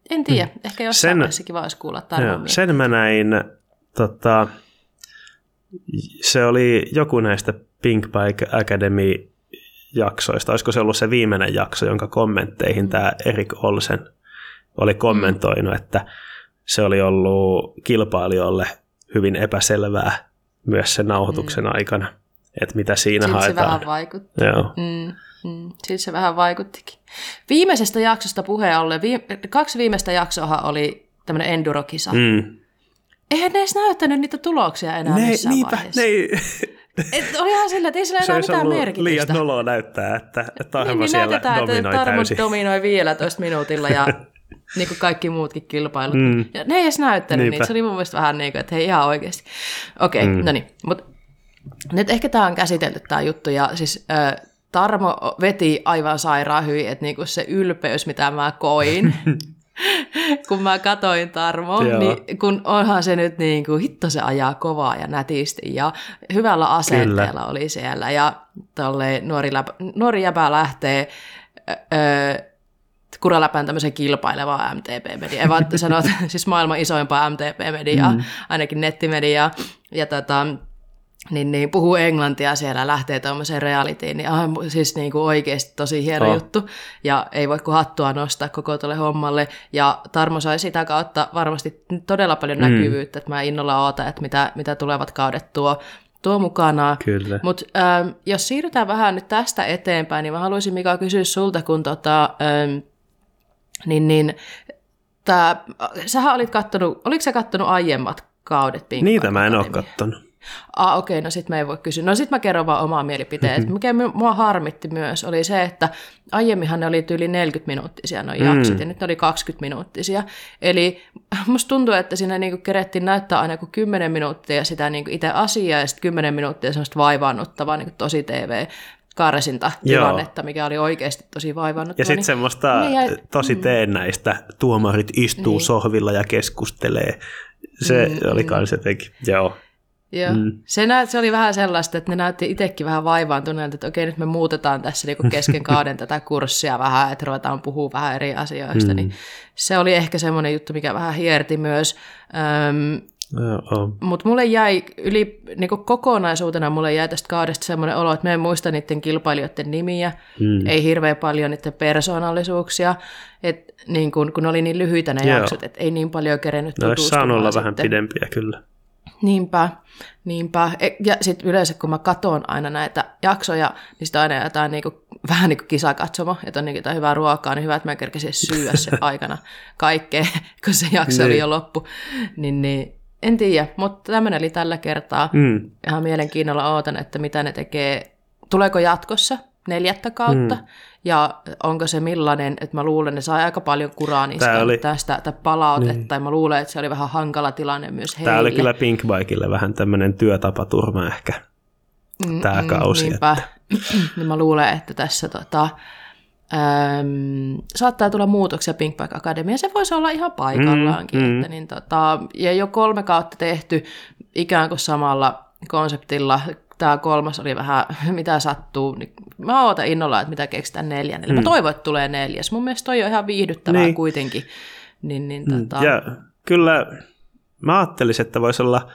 en tiedä, mm. ehkä jossain Sen- vaiheessa kiva olisi kuulla Joo, Tarmon sen mä näin, tota, se oli joku näistä Pink Bike Academy jaksoista, olisiko se ollut se viimeinen jakso, jonka kommentteihin tämä Erik Olsen oli kommentoinut, että se oli ollut kilpailijoille hyvin epäselvää myös sen nauhoituksen mm. aikana, että mitä siinä Siltä se haetaan. vähän vaikutti. Joo. Mm, mm, siltä se vähän vaikuttikin. Viimeisestä jaksosta puheen ollen, viime, kaksi viimeistä jaksoa oli tämmöinen endurokisa. Mm. Eihän ne edes näyttänyt niitä tuloksia enää Ne, missään niinpä, vaiheessa. ne ei, Et oli ihan sillä, että ei sillä se enää mitään merkitystä. liian noloa näyttää, että Tarmo niin, niin siellä näytetään, että dominoi Tarmo täysin. dominoi 15 minuutilla ja niin kuin kaikki muutkin kilpailut. Mm. Ja ne ei edes näyttänyt niitä. Se oli mun mielestä vähän niin kuin, että hei ihan oikeasti. Okei, okay, mm. no niin. Mutta nyt ehkä tämä on käsitelty tämä juttu. Ja siis äh, Tarmo veti aivan sairaan hyvin, että niinku se ylpeys, mitä mä koin, kun mä katoin Tarmo, Joo. niin kun onhan se nyt niin kuin, hitto se ajaa kovaa ja nätisti ja hyvällä asenteella Kyllä. oli siellä ja tolle nuori, läpä, nuori jäbä lähtee öö, kuraläpään tämmöisen kilpailevaa MTP-mediaa, ei vaan sanot, siis maailman isoimpaa MTP-mediaa, mm. ainakin nettimediaa, ja tota, niin, niin puhuu englantia siellä, lähtee tuommoiseen realityin, niin on siis niin kuin oikeasti tosi hieno Oh. juttu, ja ei voi kuin hattua nostaa koko tuolle hommalle, ja Tarmo sai sitä kautta varmasti todella paljon Mm. näkyvyyttä, että mä innolla ootan, että mitä, mitä tulevat kaudet tuo, tuo mukanaan. Kyllä. Mutta ähm, jos siirrytään vähän nyt tästä eteenpäin, niin mä haluaisin Mika kysyä sulta, kun tota, ähm, niin, niin, tää, sähän olit kattonut, oliko sä kattonut aiemmat kaudet Pink Niitä mä en ole kattonut. Ah, okei, okay, no sit mä ei voi kysyä. No sit mä kerron vaan omaa mielipiteen. Mhm. Mikä mu- mua harmitti myös oli se, että aiemminhan ne oli yli 40 minuuttisia noin Mm. jaksot, ja nyt ne oli 20 minuuttisia. Eli musta tuntuu, että siinä niinku kerettiin näyttää aina kuin 10 minuuttia sitä niinku itse asiaa, ja sitten 10 minuuttia semmoista vaivaannuttavaa niinku tosi TV karsinta tilannetta, mikä oli oikeasti tosi vaivaannuttava. Ja sitten niin semmoista ne jäi- tosi teennäistä, tuomarit istuu Niin. sohvilla ja keskustelee. Se Mm, oli mm. kans jotenkin, joo. Joo. Mm. Se, näyt, se oli vähän sellaista, että ne näytti itsekin vähän vaivaantuneelta, että okei, nyt me muutetaan tässä niinku kesken kauden tätä kurssia vähän, että ruvetaan puhua vähän eri asioista. Mm. Niin se oli ehkä semmoinen juttu, mikä vähän hierti myös. Öm, mutta mulle jäi yli niin kokonaisuutena mulle jäi tästä kaudesta semmoinen olo, että mä en muista niiden kilpailijoiden nimiä, Mm. ei hirveän paljon niiden persoonallisuuksia, et, niin kun, kun oli niin lyhyitä ne Joo. jaksot, että ei niin paljon kerennyt Ne olisi saanut olla vähän sitten. pidempiä kyllä. Niinpä, niinpä. E- Ja sitten yleensä kun mä katon aina näitä jaksoja, niin sitten aina jotain niinku, vähän niin kuin kisakatsomo, että on niinku jotain hyvää ruokaa, niin hyvä, että mä kerkesin syödä sen aikana kaikkea, kun se jakso oli Niin. jo loppu. Niin, niin en tiedä, mutta tämmöinen oli tällä kertaa. Mm. Ihan mielenkiinnolla ootan, että mitä ne tekee. Tuleeko jatkossa neljättä kautta? Mm. Ja onko se millainen, että mä luulen, että sai aika paljon kuraa niistä oli- tästä tai palautetta, niin. tai mä luulen, että se oli vähän hankala tilanne myös heille. Tämä oli kyllä Pinkbikeille vähän tämmöinen työtapaturma ehkä, Mm, tämä kausi. Niinpä. niin mä luulen, että tässä tota, äm, saattaa tulla muutoksia Pink Bike Academia. Se voisi olla ihan paikallaankin. Mm, Mm, mm. Että, niin, tota, ja jo kolme kautta tehty ikään kuin samalla konseptilla. Tämä kolmas oli vähän, mitä sattuu. Niin mä ootan innolla, että mitä keksitään neljännelle. Mm. Mä toivon, että tulee neljäs. Mun mielestä toi on ihan viihdyttävää Niin. niin. kuitenkin. Niin, niin, Mm. tota, Ja kyllä mä ajattelisin, että voisi olla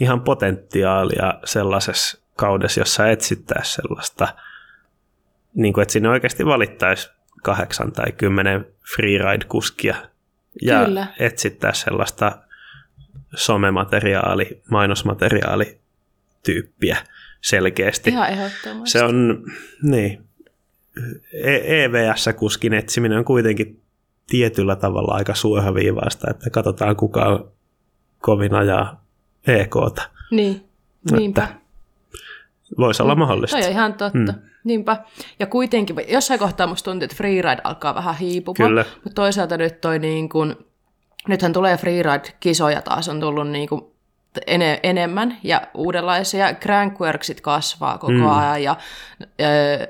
ihan potentiaalia sellaisessa kaudessa, jossa etsittäisiin sellaista, niin kuin, että sinne oikeasti valittaisi kahdeksan tai kymmenen freeride-kuskia ja Kyllä. etsittäisiin sellaista somemateriaali, mainosmateriaali tyyppiä selkeästi. Ihan ehdottomasti. Se on, niin, E- EVS-kuskin etsiminen on kuitenkin tietyllä tavalla aika suoraviivaista, että katsotaan kuka on kovin ajaa EKta. Niin, niinpä. Että voisi olla mahdollista. Toi on ihan totta. Mm. Niinpä. Ja kuitenkin, jossain kohtaa musta tuntuu, että freeride alkaa vähän hiipumaan. Kyllä. Mutta toisaalta nyt toi niin kun, nythän tulee freeride-kisoja taas, on tullut niin kun ene, enemmän ja uudenlaisia. Crankworksit kasvaa koko mm. ajan ja ö, ö,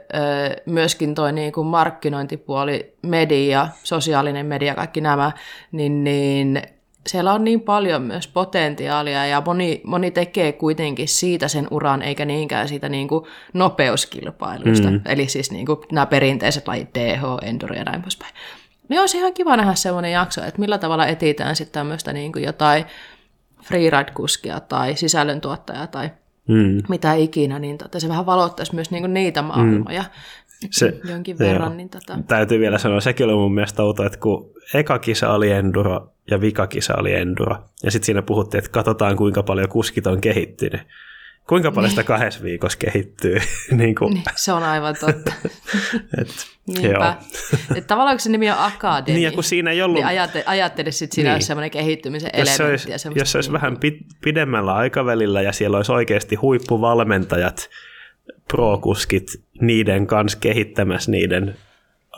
myöskin toi niin kuin markkinointipuoli, media, sosiaalinen media, kaikki nämä, niin, niin siellä on niin paljon myös potentiaalia ja moni, moni tekee kuitenkin siitä sen uran, eikä niinkään siitä niin kuin nopeuskilpailusta. Mm. Eli siis niin kuin nämä perinteiset lajit, DH, Enduro ja näin poispäin. Niin olisi ihan kiva nähdä sellainen jakso, että millä tavalla etitään sitten tämmöistä niin kuin jotain freeride-kuskia tai sisällöntuottajaa tai mm. mitä ikinä, niin tota, se vähän valottaisi myös niin kuin niitä maailmoja mm. se, jonkin verran. Joo. Niin tota... Täytyy vielä sanoa, sekin oli mun mielestä outo, että kun eka kisa oli enduro ja vika kisa oli enduro, ja sitten siinä puhuttiin, että katsotaan kuinka paljon kuskit on kehittynyt. Kuinka paljon sitä kahdessa viikossa kehittyy? niin kuin. Niin, se on aivan totta. Et, Niinpä. Et tavallaan kun se nimi on akademia, niin, ja kun siinä ei ollut... niin ajatte, ajattele sitten siinä niin. semmoinen kehittymisen jos elementti. Se olisi, ja jos se olisi vähän pidemmällä aikavälillä ja siellä olisi oikeasti huippuvalmentajat, pro-kuskit, niiden kanssa kehittämässä niiden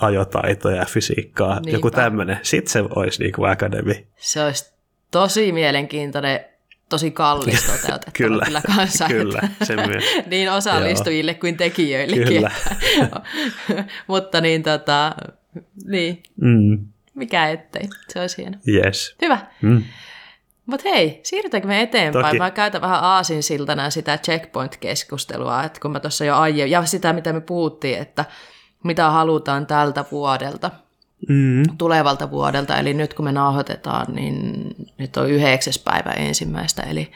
ajotaitoja ja fysiikkaa, Niinpä. joku tämmöinen. Sitten se olisi niin kuin akademi. Se olisi tosi mielenkiintoinen tosi kallis toteutettava kyllä, kyllä kanssa. Kyllä, se myös. niin osallistujille kuin tekijöillekin. Kyllä. Mutta niin tota, niin, mm. mikä ettei, se olisi hieno. Yes. Hyvä. Mm. Mutta hei, siirrytäänkö me eteenpäin? Toki. Mä käytän vähän aasinsiltana sitä checkpoint-keskustelua, että kun mä tuossa jo aiemmin, ja sitä mitä me puhuttiin, että mitä halutaan tältä vuodelta, mm. tulevalta vuodelta, eli nyt kun me nauhoitetaan, niin nyt on yhdeksäs päivä ensimmäistä, eli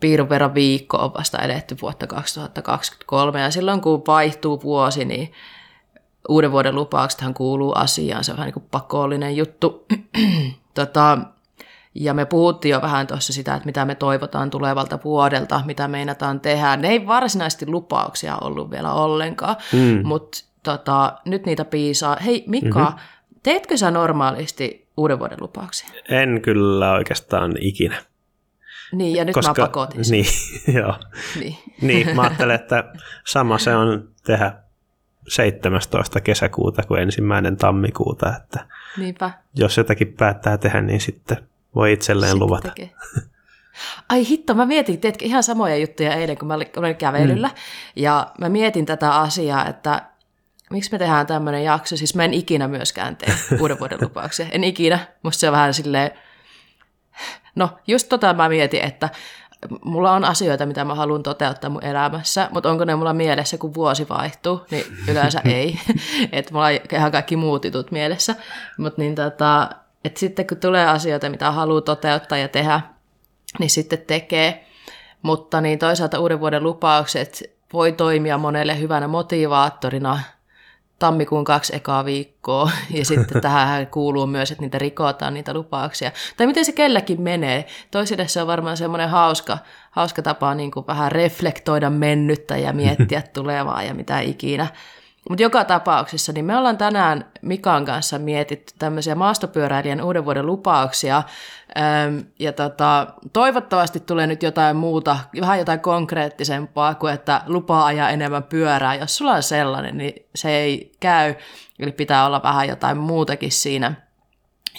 piirun verran viikko on vasta eletty vuotta 2023, ja silloin kun vaihtuu vuosi, niin uuden vuoden lupauksethan kuuluu asiaan, se on vähän niin kuin pakollinen juttu. tota, ja me puhuttiin jo vähän tuossa sitä, että mitä me toivotaan tulevalta vuodelta, mitä meinataan tehdä. Ne ei varsinaisesti lupauksia ollut vielä ollenkaan, Mm. mutta tota, nyt niitä piisaa. Hei Mika, mm-hmm. Teetkö sä normaalisti uuden vuoden lupauksia? En kyllä oikeastaan ikinä. Niin, ja nyt Koska, mä pakotin sen. Niin, joo. Niin. niin, mä ajattelen, että sama se on tehdä 17. kesäkuuta kuin ensimmäinen tammikuuta, että Niinpä. jos jotakin päättää tehdä, niin sitten voi itselleen Sitten luvata. tekee. Ai hitto, mä mietin, teetkö ihan samoja juttuja eilen, kun mä olin- kävelyllä. Mm. Ja mä mietin tätä asiaa, että miksi me tehdään tämmöinen jakso. Siis mä en ikinä myöskään tee uuden vuoden lupauksia. En ikinä. Musta se on vähän silleen... No, just tota mä mietin, että mulla on asioita, mitä mä haluan toteuttaa mun elämässä, mutta onko ne mulla mielessä, kun vuosi vaihtuu, niin yleensä ei. että mulla on ihan kaikki muut jutut mielessä. Mutta niin tota, et sitten kun tulee asioita, mitä haluaa toteuttaa ja tehdä, niin sitten tekee. Mutta niin toisaalta uuden vuoden lupaukset voi toimia monelle hyvänä motivaattorina tammikuun kaksi ekaa viikkoa, ja sitten tähän kuuluu myös, että niitä rikotaan, niitä lupauksia. Tai miten se kelläkin menee. Toisille se on varmaan semmoinen hauska, hauska tapa niin kuin vähän reflektoida mennyttä ja miettiä tulevaa ja mitä ikinä. Mutta joka tapauksessa, niin me ollaan tänään Mikan kanssa mietitty tämmöisiä maastopyöräilijän uuden vuoden lupauksia, ja tota, toivottavasti tulee nyt jotain muuta, vähän jotain konkreettisempaa kuin, että lupaa ajaa enemmän pyörää. Jos sulla on sellainen, niin se ei käy, eli pitää olla vähän jotain muutakin siinä.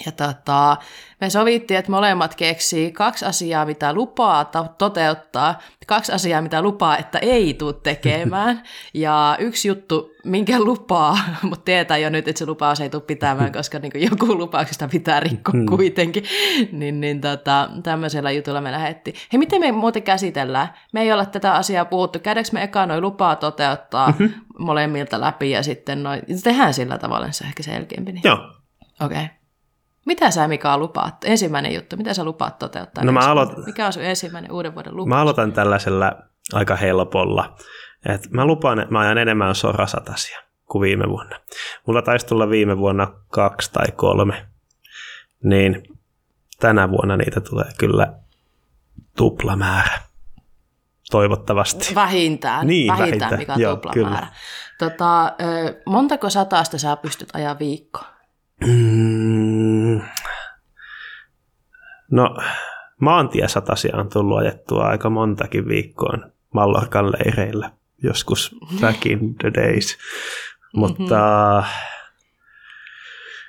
Ja tota, me sovittiin, että molemmat keksii kaksi asiaa, mitä lupaa to- toteuttaa, kaksi asiaa, mitä lupaa, että ei tule tekemään. Ja yksi juttu, minkä lupaa, mutta tietää jo nyt, että se lupaus ei tule pitämään, koska niin joku lupauksesta pitää rikkoa kuitenkin. Niin, niin tota, tämmöisellä jutulla me lähdettiin. Hei, miten me muuten käsitellään? Me ei olla tätä asiaa puhuttu. Käydäänkö me eka noin lupaa toteuttaa mm-hmm. molemmilta läpi ja sitten noin, tehdään sillä tavalla se ehkä selkeämpi. Niin. Joo, Okei. Okay. Mitä sä Mika lupaat? Ensimmäinen juttu, mitä sä lupaat toteuttaa? No mä aloit-? Mikä on sun ensimmäinen uuden vuoden lupaus? Mä aloitan tällaisella aika helpolla. Et mä lupaan, että mä ajan enemmän sorasatasia kuin viime vuonna. Mulla taisi tulla viime vuonna kaksi tai kolme. Niin tänä vuonna niitä tulee kyllä tuplamäärä. Toivottavasti. Vähintään, Niin, vähintään, vähintään. mikä on Joo, tuplamäärä. Tota, montako satasta sä pystyt ajaa viikko? Mm, no, maantiesatasia on tullut ajettua aika montakin viikkoon Mallorcan leireillä, joskus back in the days. Mutta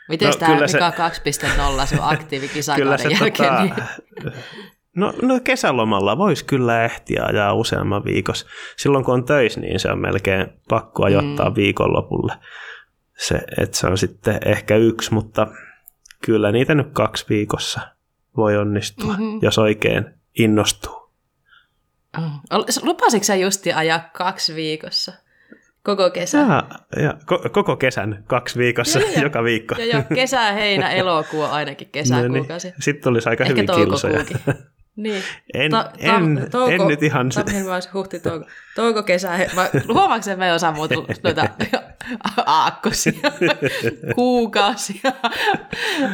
Miten No, tämä kyllä se- Mika 2.0 sun kyllä aktiivikisakauden se jälkeen? tota, Niin, no, no kesälomalla voisi kyllä ehtiä ajaa useamman viikossa. Silloin kun on töissä, niin se on melkein pakko ajoittaa mm. viikonlopulle. Se, että se on sitten ehkä yksi, mutta kyllä niitä nyt kaksi viikossa voi onnistua, Mhm. mm-hmm. jos oikein innostuu. Mm. Lupasitko sä justi ajaa kaksi viikossa? Koko kesä? Ja, ja ko- koko kesän kaksi viikossa, Joo, joo. joka viikko. Ja jo kesä, heinä, elokuu ainakin kesäkuukausi. No niin. Sitten tulisi aika Ehkä hyvin kilsoja. Niin. En, Ta- ta- en, en nyt ihan... Tammi, mä huhti, touko, touko, kesä. he- Mä, huomaatko, että me ei osaa muuta noita aakkosia, kuukausia.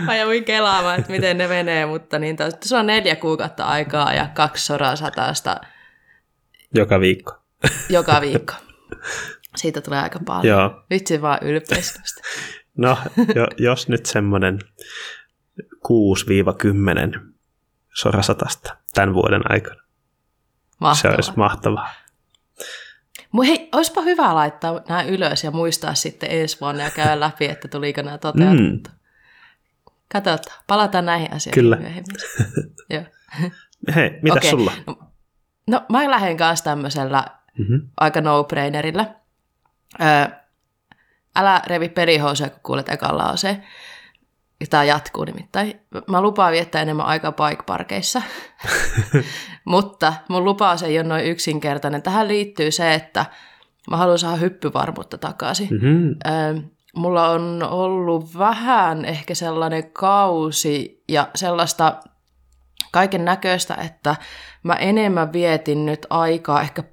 Mä jouduin kelaamaan, että miten ne menee, mutta niin tos, se on neljä kuukautta aikaa ja kaksi soraa satasta Joka viikko. joka viikko. Siitä tulee aika paljon. Joo. Vitsi vaan ylpeistystä. No, jo, jos nyt semmoinen 6-10 sorasatasta tämän vuoden aikana. Mahtavaa. Se olisi mahtavaa. Mut hei, olisipa hyvä laittaa nämä ylös ja muistaa sitten ensi vuonna ja käydä läpi, että tuliko nämä toteutettu. Mm. Katsotaan, palataan näihin asioihin Kyllä. myöhemmin. Joo. Hei, mitä Okei. sulla? No, no mä lähden kanssa tämmöisellä Mm-hmm. aika no-brainerillä. Öö, älä revi pelihousuja, kun kuulet ekan lauseen. Tämä jatkuu nimittäin. Mä lupaan viettää enemmän aikaa bike-parkeissa. Mutta mun lupaus ei ole noin yksinkertainen. Tähän liittyy se, että mä haluan saada hyppyvarmuutta takaisin. Mm-hmm. Ö, mulla on ollut vähän ehkä sellainen kausi ja sellaista kaiken näköistä, että mä enemmän vietin nyt aikaa ehkä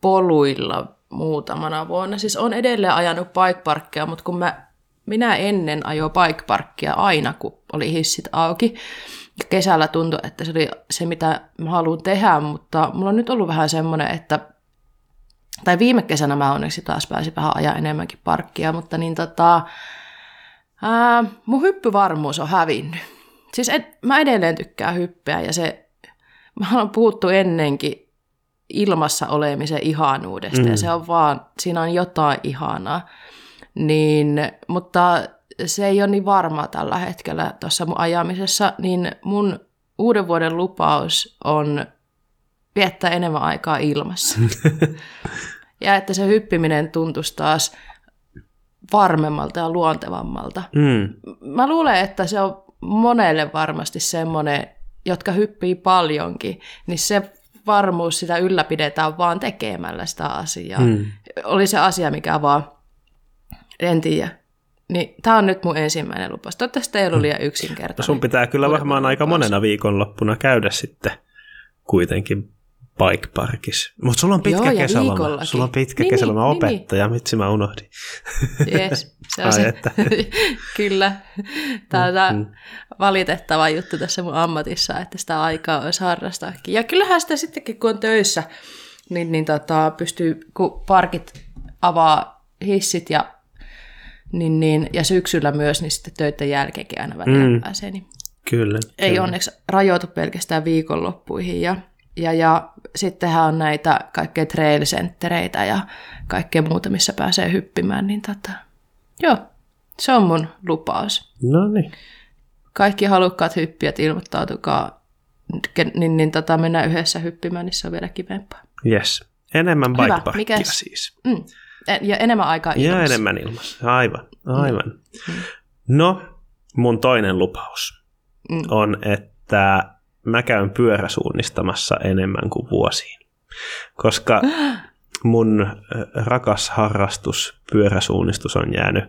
poluilla muutamana vuonna. Siis on edelleen ajanut bikeparkkia, mutta kun mä, minä ennen ajoin bikeparkkia aina, kun oli hissit auki. Kesällä tuntui, että se oli se, mitä mä haluan tehdä, mutta mulla on nyt ollut vähän semmoinen, että tai viime kesänä mä onneksi taas pääsin vähän ajaa enemmänkin parkkia, mutta niin tota, ää, mun hyppyvarmuus on hävinnyt. Siis et, mä edelleen tykkään hyppeä ja se, mä on puhuttu ennenkin ilmassa olemisen ihanuudesta mm. ja se on vaan, siinä on jotain ihanaa. Niin, mutta se ei ole niin varmaa tällä hetkellä tuossa mun ajamisessa, niin mun uuden vuoden lupaus on viettää enemmän aikaa ilmassa. ja että se hyppiminen tuntuisi taas varmemmalta ja luontevammalta. Mm. Mä luulen, että se on monelle varmasti semmoinen, jotka hyppii paljonkin, niin se varmuus sitä ylläpidetään vaan tekemällä sitä asiaa. Mm. Oli se asia mikä vaan, en tiedä. Niin, tämä on nyt mun ensimmäinen lupaus. Toivottavasti ei ollut liian yksinkertainen. No sun pitää kyllä varmaan vuoden aika lupaus. monena viikonloppuna käydä sitten kuitenkin bike parkissa. Mutta sulla on pitkä Joo, kesäloma. viikollakin. Sulla on pitkä Niin, kesäloma niin, niin, opettaja. Mitsi mä unohdin. Yes, se on Ai se. että. Kyllä. Tämä on tämä Mm. valitettava juttu tässä mun ammatissa, että sitä aikaa olisi harrastaakin. Ja kyllähän sitä sittenkin, kun on töissä, niin, niin tota, pystyy, kun parkit avaa hissit ja, niin, niin, ja syksyllä myös, niin sitten töiden jälkeenkin aina välillä Mm. pääsee. Niin Kyllä. ei kyllä. onneksi rajoitu pelkästään viikonloppuihin. Ja, ja, ja sittenhän on näitä kaikkea trail-senttereitä ja kaikkea muuta, missä pääsee hyppimään. Niin tota, joo, se on mun lupaus. No niin. Kaikki halukkaat hyppijät ilmoittautukaa, Ke- niin, niin tota, mennään yhdessä hyppimään, niin se on vielä kivempaa. Yes. Enemmän Hyvä. bike parkkia Mikäs- siis. Mm. Ja enemmän aikaa Ja ilmassa. enemmän ilmassa. Aivan, aivan. No, mun toinen lupaus Mm. on, että mä käyn pyöräsuunnistamassa enemmän kuin vuosiin. Koska mun rakas harrastus, pyöräsuunnistus on jäänyt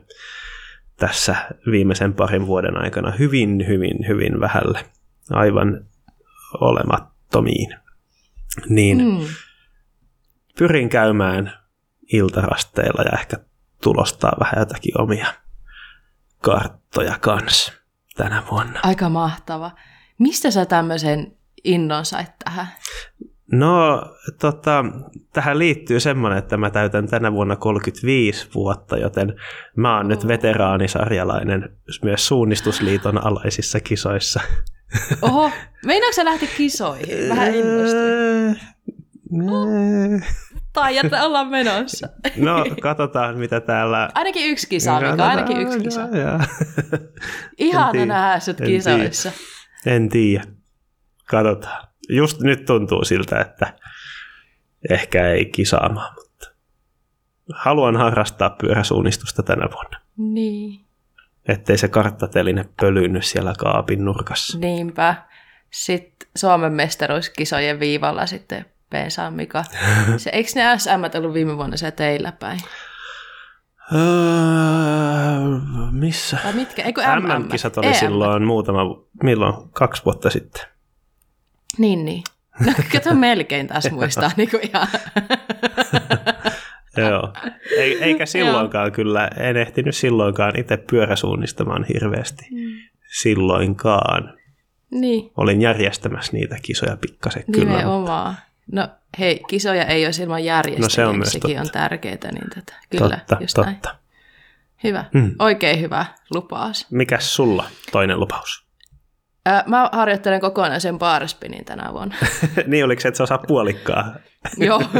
tässä viimeisen parin vuoden aikana hyvin, hyvin, hyvin vähälle, aivan olemattomiin. Niin mm. pyrin käymään iltarasteilla ja ehkä tulostaa vähän jotakin omia karttoja kanssa tänä vuonna. Aika mahtava. Mistä sä tämmöisen innon sait tähän? No, tota, tähän liittyy semmoinen, että mä täytän tänä vuonna 35 vuotta, joten mä oon nyt veteraanisarjalainen myös Suunnistusliiton alaisissa kisoissa. Oho, meinaatko sä lähteä kisoihin? Vähän innostuin. Tai että ollaan menossa. No, katsotaan mitä täällä... Ainakin yksi kisa, Mika, ainakin yksi kisa. Ja, ja. Ihana nähdä sut en kisoissa. Tiedä. En tiedä. Katsotaan. Just nyt tuntuu siltä, että ehkä ei kisaamaan, mutta haluan harrastaa pyöräsuunnistusta tänä vuonna. Niin. Ettei se karttateline pölynyt siellä kaapin nurkassa. Niinpä. Sitten Suomen mestaruuskisojen viivalla sitten Peesa Mika. Se, eikö ne SM ollut viime vuonna se teillä päin? Öö, missä? Tai mitkä? Eikö MM-kisat oli EM. silloin muutama, milloin? Kaksi vuotta sitten. Niin, niin. No kato melkein taas muistaa niin kuin ihan. Joo. Eikä silloinkaan kyllä, en ehtinyt silloinkaan itse pyöräsuunnistamaan hirveästi. Mm. Silloinkaan. Niin. Olin järjestämässä niitä kisoja pikkasen kyllä. Nimenomaan. No hei, kisoja ei ole ilman järjestäjiä, no, se on myös sekin totta. on tärkeää. Niin tätä. Kyllä, totta, just totta. Näin. Hyvä, mm. oikein hyvä lupaus. Mikäs sulla toinen lupaus? mä harjoittelen kokonaisen baarspinin tänä vuonna. niin, oliko se, että sä osaa puolikkaa? Joo.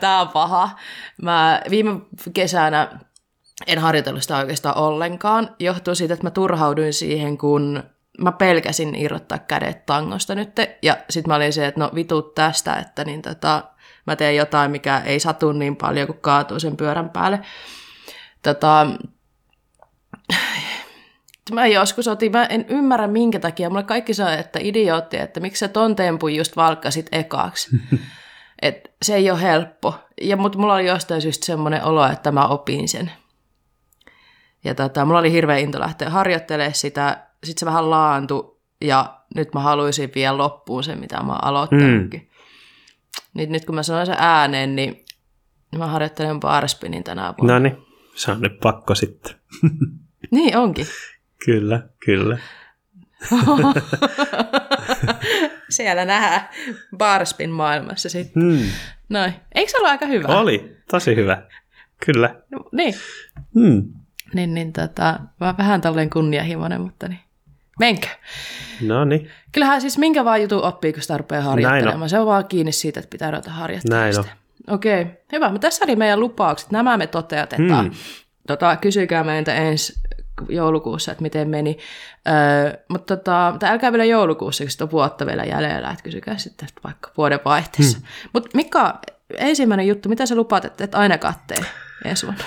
Tämä on paha. Mä viime kesänä en harjoitellut sitä oikeastaan ollenkaan. Johtuu siitä, että mä turhauduin siihen, kun mä pelkäsin irrottaa kädet tangosta nyt. Ja sitten mä olin se, että no vitut tästä, että niin tota, mä teen jotain, mikä ei satu niin paljon, kun kaatuu sen pyörän päälle. Tota, mä joskus otin, mä en ymmärrä minkä takia, mulle kaikki sanoo, että idiootti, että miksi sä ton tempun just valkkasit ekaksi. Et se ei ole helppo. Ja mutta mulla oli jostain syystä semmoinen olo, että mä opin sen. Ja tota, mulla oli hirveä into lähteä harjoittelemaan sitä. Sitten se vähän laantui ja nyt mä haluaisin vielä loppuun sen, mitä mä oon aloittanutkin. Mm. Niin nyt kun mä sanoin sen ääneen, niin mä harjoittelen barspinin tänä vuonna. No niin, se on nyt pakko sitten. niin onkin. Kyllä, kyllä. Siellä nähdään barspin maailmassa sitten. Hmm. Noin. Eikö se ollut aika hyvä? Oli, tosi hyvä. Kyllä. No, niin. Hmm. Niin, niin tota, mä vähän tälleen kunnianhimoinen, mutta niin. Menkö? No niin. Kyllähän siis minkä vaan jutun oppii, kun sitä rupeaa harjoittelemaan. Se on vaan kiinni siitä, että pitää ruveta harjoittelemaan. Okei, okay. hyvä. Mutta tässä oli meidän lupaukset. Nämä me toteutetaan. Hmm. Tota, kysykää meiltä ensi joulukuussa, että miten meni. Öö, mutta tota, älkää vielä joulukuussa, kun on vuotta vielä jäljellä, että kysykää sitten vaikka vuoden vaihteessa. Hmm. Mutta Mika, ensimmäinen juttu, mitä sä lupaat, että et aina kattee ensi vuonna?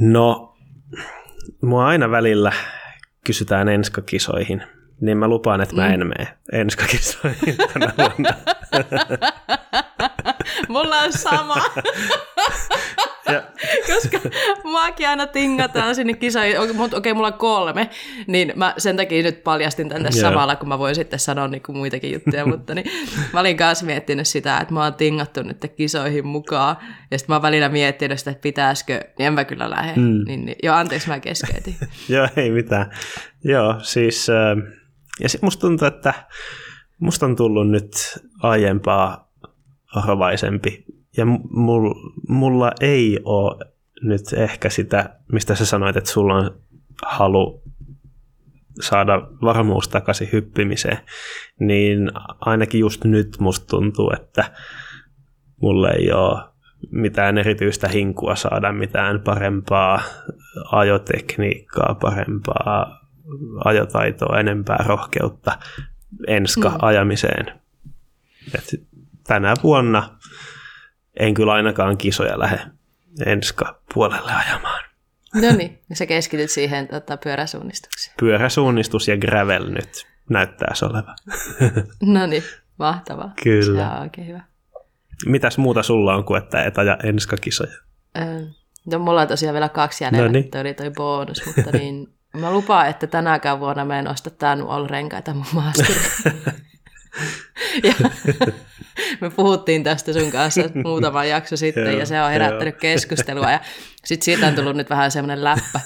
No, mua aina välillä kysytään enskakisoihin, niin mä lupaan, että mä en mm. mene enskakisoihin tänä vuonna. Mulla on sama. ja. Koska muakin aina tingataan sinne kisoihin, mutta okei, okay, mulla on kolme, niin mä sen takia nyt paljastin tänne yeah. samalla, kun mä voin sitten sanoa niin kuin muitakin juttuja, mutta niin, mä olin kanssa miettinyt sitä, että mä oon tingattu nyt kisoihin mukaan, ja sitten mä oon välillä miettinyt sitä, että pitäisikö, niin en mä kyllä lähde. Mm. Niin, niin, joo, anteeksi, mä keskeytin. joo, ei mitään. Joo, siis, äh, ja sitten musta tuntuu, että musta on tullut nyt aiempaa varovaisempi ja mul, mulla ei ole nyt ehkä sitä, mistä sä sanoit, että sulla on halu saada varmuus takaisin hyppimiseen, niin ainakin just nyt musta tuntuu, että mulla ei ole mitään erityistä hinkua saada mitään parempaa ajotekniikkaa, parempaa ajotaitoa, enempää rohkeutta enska mm. ajamiseen. Et tänä vuonna en kyllä ainakaan kisoja lähde enska puolelle ajamaan. No niin, ja sä keskityt siihen tota, pyöräsuunnistukseen. Pyöräsuunnistus ja gravel nyt näyttää olevan. no niin, mahtavaa. Kyllä. Se on oikein hyvä. Mitäs muuta sulla on kuin, että et aja enskakisoja? Öö, No, mulla on tosiaan vielä kaksi jäljellä, No niin. toi oli toi bonus, mutta niin, mä lupaan, että tänäkään vuonna mä en osta all renkaita mun maasturiin. ja me puhuttiin tästä sun kanssa muutama jakso sitten Joo, ja se on herättänyt keskustelua ja sitten siitä on tullut nyt vähän semmoinen läppä.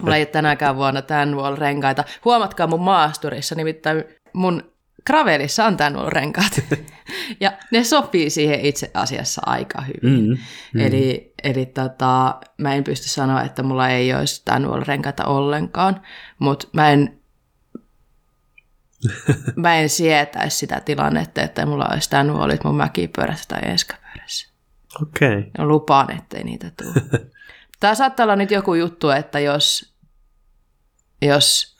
Mulla ei tänäkään vuonna tämän wall renkaita. Huomatkaa mun maasturissa, nimittäin mun gravelissa on tämän renkaat. ja ne sopii siihen itse asiassa aika hyvin. Mm. Mm. Eli, eli tota, mä en pysty sanoa, että mulla ei olisi tämän renkaita ollenkaan, mutta mä en mä en sietäisi sitä tilannetta, että mulla olisi tämän nuolit mun mäkipyörässä tai enskapyörässä. Okei. Okay. Lupaan, ettei niitä tule. Tämä saattaa olla nyt joku juttu, että jos, jos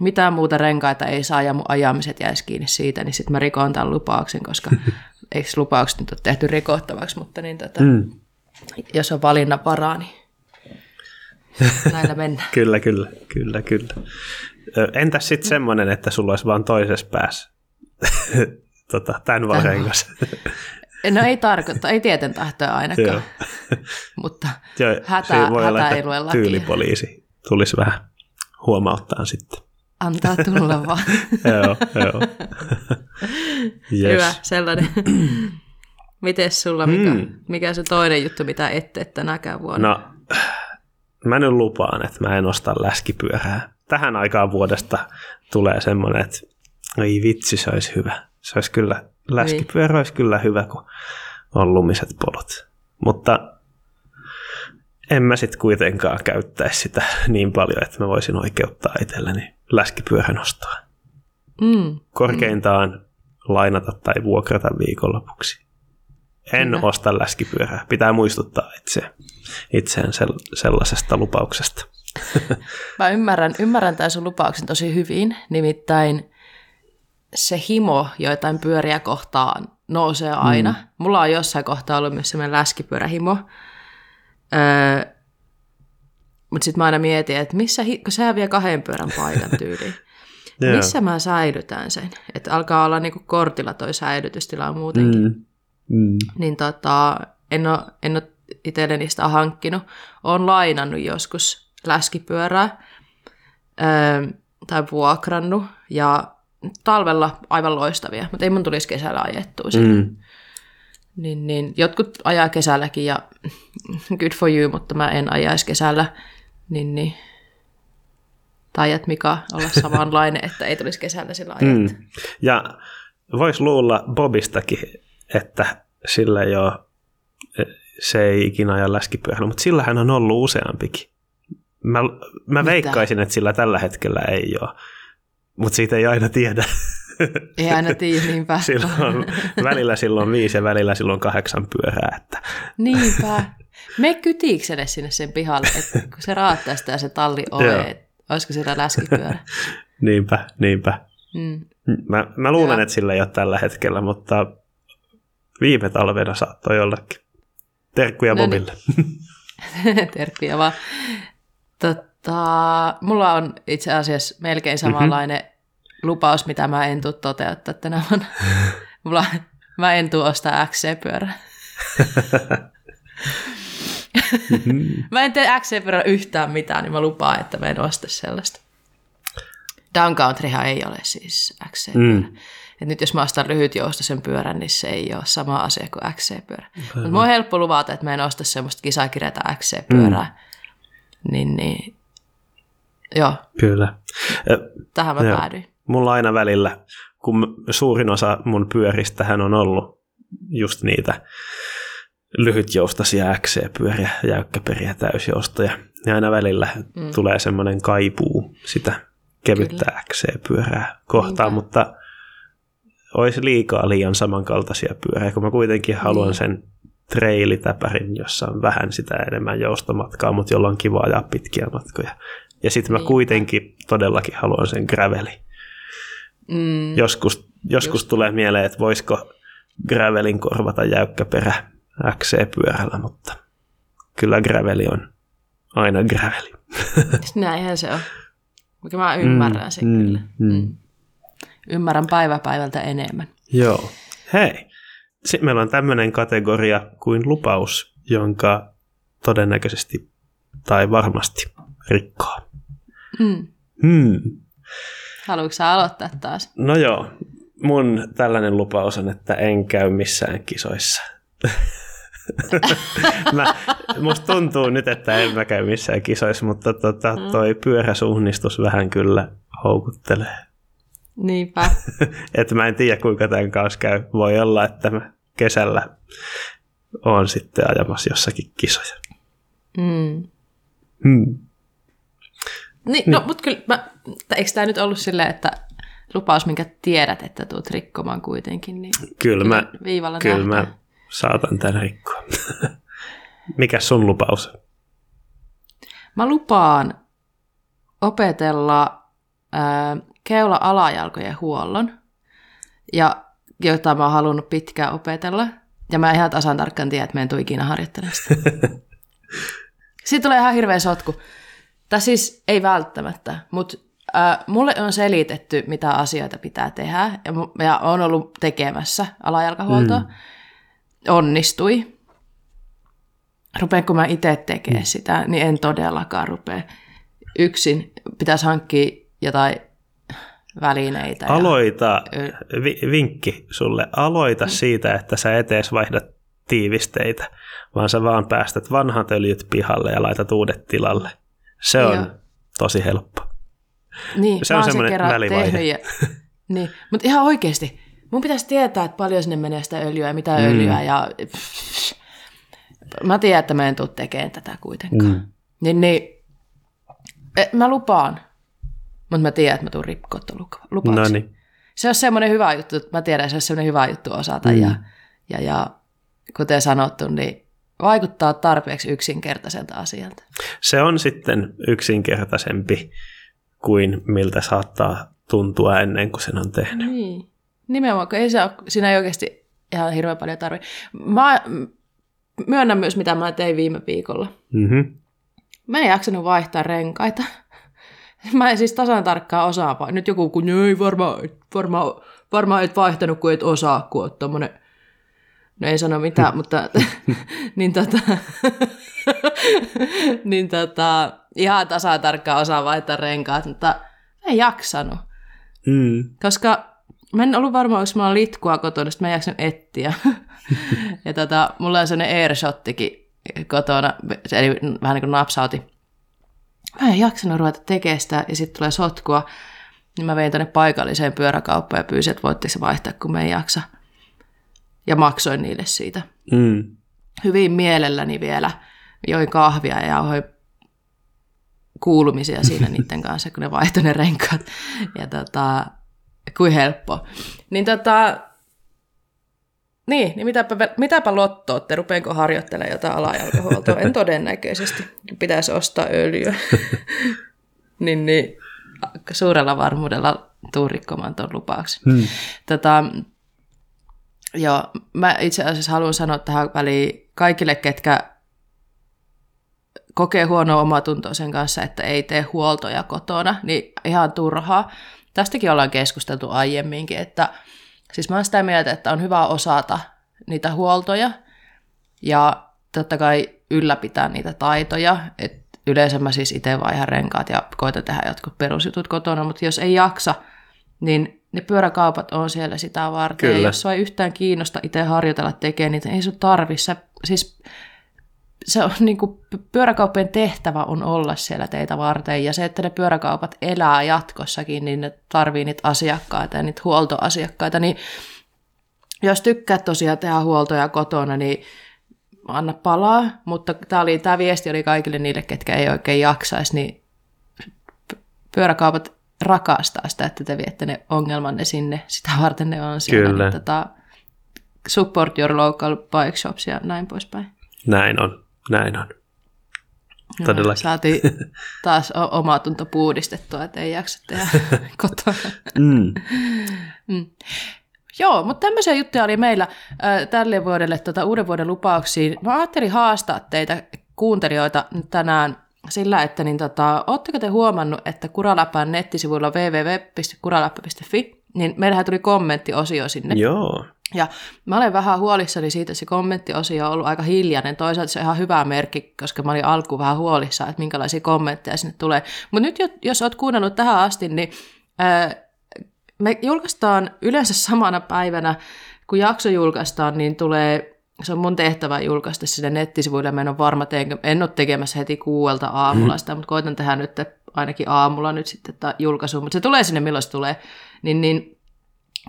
mitään muuta renkaita ei saa ja mun ajamiset jäisi kiinni siitä, niin sitten mä rikon tämän lupauksen, koska eikö lupaukset nyt ole tehty rikottavaksi, mutta niin tota, Mm. jos on valinnan varaa, niin näillä mennään. Kyllä, kyllä, kyllä, kyllä. Entäs sitten semmoinen, että sulla olisi vaan toisessa päässä tota, tämän varengas? No ei tarkoita, ei tieten tahtoa ainakaan, Joo. mutta Joo, Hätä- voi olla, hätä että ei lue lakia. tyylipoliisi tulisi vähän huomauttaa sitten. antaa tulla vaan. joo, joo. yes. Hyvä, sellainen. Mites sulla, mikä, Mm. mikä se toinen juttu, mitä et tee tänäkään vuonna? No, mä nyt lupaan, että mä en osta läskipyörää. Tähän aikaan vuodesta tulee semmoinen, että ei vitsi, se olisi hyvä. Se olisi kyllä, läskipyörä olisi kyllä hyvä, kun on lumiset polut. Mutta en mä sitten kuitenkaan käyttäisi sitä niin paljon, että mä voisin oikeuttaa itselleni läskipyörän ostoa. Mm. Korkeintaan lainata tai vuokrata viikonlopuksi. En Hyvä. osta läskipyörää. Pitää muistuttaa itse, itseään sel- sellaisesta lupauksesta. Mä ymmärrän, ymmärrän tämän sun lupauksen tosi hyvin, nimittäin se himo joitain pyöriä kohtaan nousee aina. Mm. Mulla on jossain kohtaa ollut myös semmoinen läskipyörähimo. Öö, mutta sitten mä aina mietin, että missä, hi- kun sehän vie kahden pyörän paikan tyyliin. Joo. missä mä säilytän sen? Että alkaa olla niinku kortilla toi säilytystila muutenkin. Mm. Mm. Niin tota, en ole, en ole itselleni sitä hankkinut. Olen lainannut joskus läskipyörää öö, tai vuokrannut ja talvella aivan loistavia, mutta ei mun tulisi kesällä ajettua. Mm. Niin, niin, jotkut ajaa kesälläkin ja good for you, mutta mä en ajaisi kesällä. Niin, niin. Taidat Mika olla samanlainen, että ei tulisi kesällä sillä. Mm. Ja vois luulla Bobistakin, että sillä ole, se ei ikinä aja läskipyörällä, mutta sillä hän on ollut useampikin. Mä, mä Mitä? veikkaisin, että sillä tällä hetkellä ei ole, mutta siitä ei aina tiedä. Ei aina tiedä niinpä. silloin, välillä silloin viisi ja välillä silloin kahdeksan pyörää. Että, Niinpä. Me kytiikselle sinne sen pihalle, että kun se raattaa sitä se talli ove, että olisiko siellä läskipyörä. niinpä, niinpä. Mm. Mä, mä luulen, Joo. että sillä ei ole tällä hetkellä, mutta viime talvena saattoi jollakin. Terkkuja No niin. Bobille. Terkkuja vaan. Tota, mulla on itse asiassa melkein samanlainen mm-hmm. lupaus, mitä mä en tule toteuttaa tänä vuonna. Mulla, mä en tule ostaa XC-pyörää. mä en tee XC-pyörää yhtään mitään, niin mä lupaan, että mä en osta sellaista. Downcountryhan ei ole siis XC-pyörä. Mm. Et nyt jos mä ostan lyhytjoustoisen pyörän, niin se ei ole sama asia kuin XC-pyörä. Mutta mun on helppo luvata, että mä en osta semmoista kisakirjata XC-pyörää. Mm. Niin, niin, joo, Kyllä. Tähän mä Joo. päädyin. Mulla aina välillä, kun suurin osa mun pyöristähän on ollut just niitä lyhytjoustaisia XC-pyöriä, jäykkäperiä, täysjoustoja. Ja aina välillä mm. tulee semmoinen kaipuu sitä kevyttä XC-pyörää kohtaan, Niinpä. mutta olisi liikaa liian samankaltaisia pyöriä, kun mä kuitenkin haluan Niin. sen trailitäpärin, jossa on vähän sitä enemmän joustomatkaa, mutta jolla on kiva ajaa pitkiä matkoja. Ja sitten mä kuitenkin todellakin haluan sen graveli. Mm, Joskus, joskus tulee mieleen, että voisiko gravelin korvata jäykkäperä XC-pyörällä, mutta kyllä graveli on aina graveli. näinhän se on. Mikä mä ymmärrän sen Mm, kyllä. mm. Mm. Ymmärrän päivä päivältä enemmän. Joo. Hei, sitten meillä on tämmöinen kategoria kuin lupaus jonka todennäköisesti tai varmasti rikkoo. Mm. Hmm. Haluatko sä aloittaa taas? No joo, mun tällainen lupaus on, että en käy missään kisoissa. mä, musta tuntuu nyt, että en mä käy missään kisoissa, mutta tota, Mm. toi pyöräsuunnistus vähän kyllä houkuttelee. Niinpä. että mä en tiedä, kuinka tämän kanssa käy. Voi olla, että mä kesällä on sitten ajamassa jossakin kisoja. Mm. Hmm. Niin, no, mutta kyllä, mä, eikö tämä nyt ollut silleen, että lupaus, minkä tiedät, että tuut rikkomaan kuitenkin, niin Kyllä mä, viivalla kyllä mä saatan tämän rikkoa. Mikä sun lupaus? Mä lupaan opetella ää, keula-alajalkojen huollon, ja, jota mä oon halunnut pitkään opetella. Ja mä ihan tasan tarkkaan tiedä, että mä en tule ikinä harjoittelemaan sitä. Siitä tulee ihan hirveä sotku. Tai siis ei välttämättä, mutta äh, mulle on selitetty, mitä asioita pitää tehdä, ja, ja on ollut tekemässä alajalkahuoltoa. Mm. Onnistui. Rupeen, kun mä itse tekee sitä, niin en todellakaan rupea. Yksin pitäisi hankkia jotain välineitä. ja- Aloita, Ö- vi- vinkki sulle, aloita siitä, että sä et edes vaihda tiivisteitä, vaan sä vaan päästät vanhat öljyt pihalle ja laitat uudet tilalle. Se on Joo. tosi helppo. Niin, Se on semmoinen välivaihe. tehnyt Ja, niin, mutta ihan oikeasti, mun pitäisi tietää, että paljon sinne menee sitä öljyä ja mitä Mm. öljyä. Ja, mä tiedän, että mä en tule tekemään tätä kuitenkaan. Mm. Niin, niin e, mä lupaan, mutta mä tiedän, että mä tulen rikkoa tuon lupa- No lupauksen. niin, Se on semmoinen hyvä juttu, että mä tiedän, että se on semmoinen hyvä juttu osata. Mm. Ja, ja, ja kuten sanottu, niin vaikuttaa tarpeeksi yksinkertaiselta asialta. se on sitten yksinkertaisempi kuin miltä saattaa tuntua ennen kuin sen on tehnyt. Niin. Nimenomaan, kun ei se ole, siinä ei oikeasti ihan hirveän paljon tarvi. Mä myönnän myös, mitä mä tein viime viikolla. Mm-hmm. Mä en jaksanut vaihtaa renkaita. Mä en siis tasan tarkkaan osaa. Nyt joku, kun ei varmaan varma, varma et vaihtanut, kun et osaa, kun oot tommonen... No ei sano mitään, mutta niin tota, niin tota, ihan tasan tarkkaan osaa vaihtaa renkaat, mutta en jaksanut. Mm. Koska mä en ollut varma, onko mulla litkua kotona, sitten mä en jaksanut etsiä. ja tota, mulla on sellainen airshottikin kotona, eli vähän niin kuin napsauti. Mä en jaksanut ruveta tekemään sitä, ja sitten tulee sotkua. Niin mä vein tänne paikalliseen pyöräkauppaan ja pyysin, että voitteko se vaihtaa, kun mä en jaksa. Ja maksoin niille siitä. Mm. Hyvin mielelläni vielä join kahvia ja jauhoin kuulumisia siinä niiden kanssa, kun ne vaihtoi ne renkaat. Ja tota, kuin helppo. Niin tota, niin, niin mitäpä, mitäpä lottootte, rupeenko harjoittelemaan jotain alajalkahuoltoa? En todennäköisesti. Pitäisi ostaa öljyä. niin, niin suurella varmuudella tuun rikkomaan tuon lupauksen. Mm. Tota, joo, mä itse asiassa haluan sanoa tähän väliin kaikille, ketkä kokee huonoa omatuntoa sen kanssa, että ei tee huoltoja kotona, niin ihan turhaa. Tästäkin ollaan keskusteltu aiemminkin, että siis mä oon sitä mieltä, että on hyvä osata niitä huoltoja ja totta kai ylläpitää niitä taitoja, että yleensä mä siis itse vaihan renkaat ja koitan tehdä jotkut perusjutut kotona, mutta jos ei jaksa, niin ne pyöräkaupat on siellä sitä varten. Kyllä. Ja jos sua ei yhtään kiinnosta itse harjoitella tekemään niitä, ei sun tarvi. Sä, siis se on niin kuin, pyöräkauppojen tehtävä on olla siellä teitä varten. Ja se, että ne pyöräkaupat elää jatkossakin, niin ne tarvii niitä asiakkaita ja niitä huoltoasiakkaita. Niin jos tykkäät tosiaan tehdä huoltoja kotona, niin anna palaa. Mutta tämä, oli, tämä viesti oli kaikille niille, ketkä ei oikein jaksaisi, niin pyöräkaupat rakastaa sitä, että te viette ne ongelmanne sinne. Sitä varten ne on siellä. Kyllä. Niin, tota, support your local bike shops ja näin poispäin. Näin on, näin on. Todellakin. Saatiin taas omaa tunto puhdistettua, että ei jaksa tehdä kotona. Mm. Joo, mutta tämmöisiä juttuja oli meillä äh, tälle vuodelle tota, uuden vuoden lupauksiin. Mä ajattelin haastaa teitä kuuntelijoita tänään sillä, että niin tota, ootteko te huomannut, että Kuraläppän nettisivuilla www.kuraläppä.fi, niin meillähän tuli kommenttiosio sinne. Joo. Ja mä olen vähän huolissani siitä, että se kommenttiosio on ollut aika hiljainen. Toisaalta se on ihan hyvä merkki, koska mä olin alkuun vähän huolissaan, että minkälaisia kommentteja sinne tulee. Mutta nyt jos oot kuunnellut tähän asti, niin ää, me julkaistaan yleensä samana päivänä, kun jakso julkaistaan, niin tulee se on mun tehtävä julkaista sinne nettisivuille. Mä en ole varma, en ole tekemässä heti kuuelta aamulla sitä, mutta koitan tehdä nyt ainakin aamulla nyt sitten julkaisu, mutta se tulee sinne milloin se tulee. Niin, niin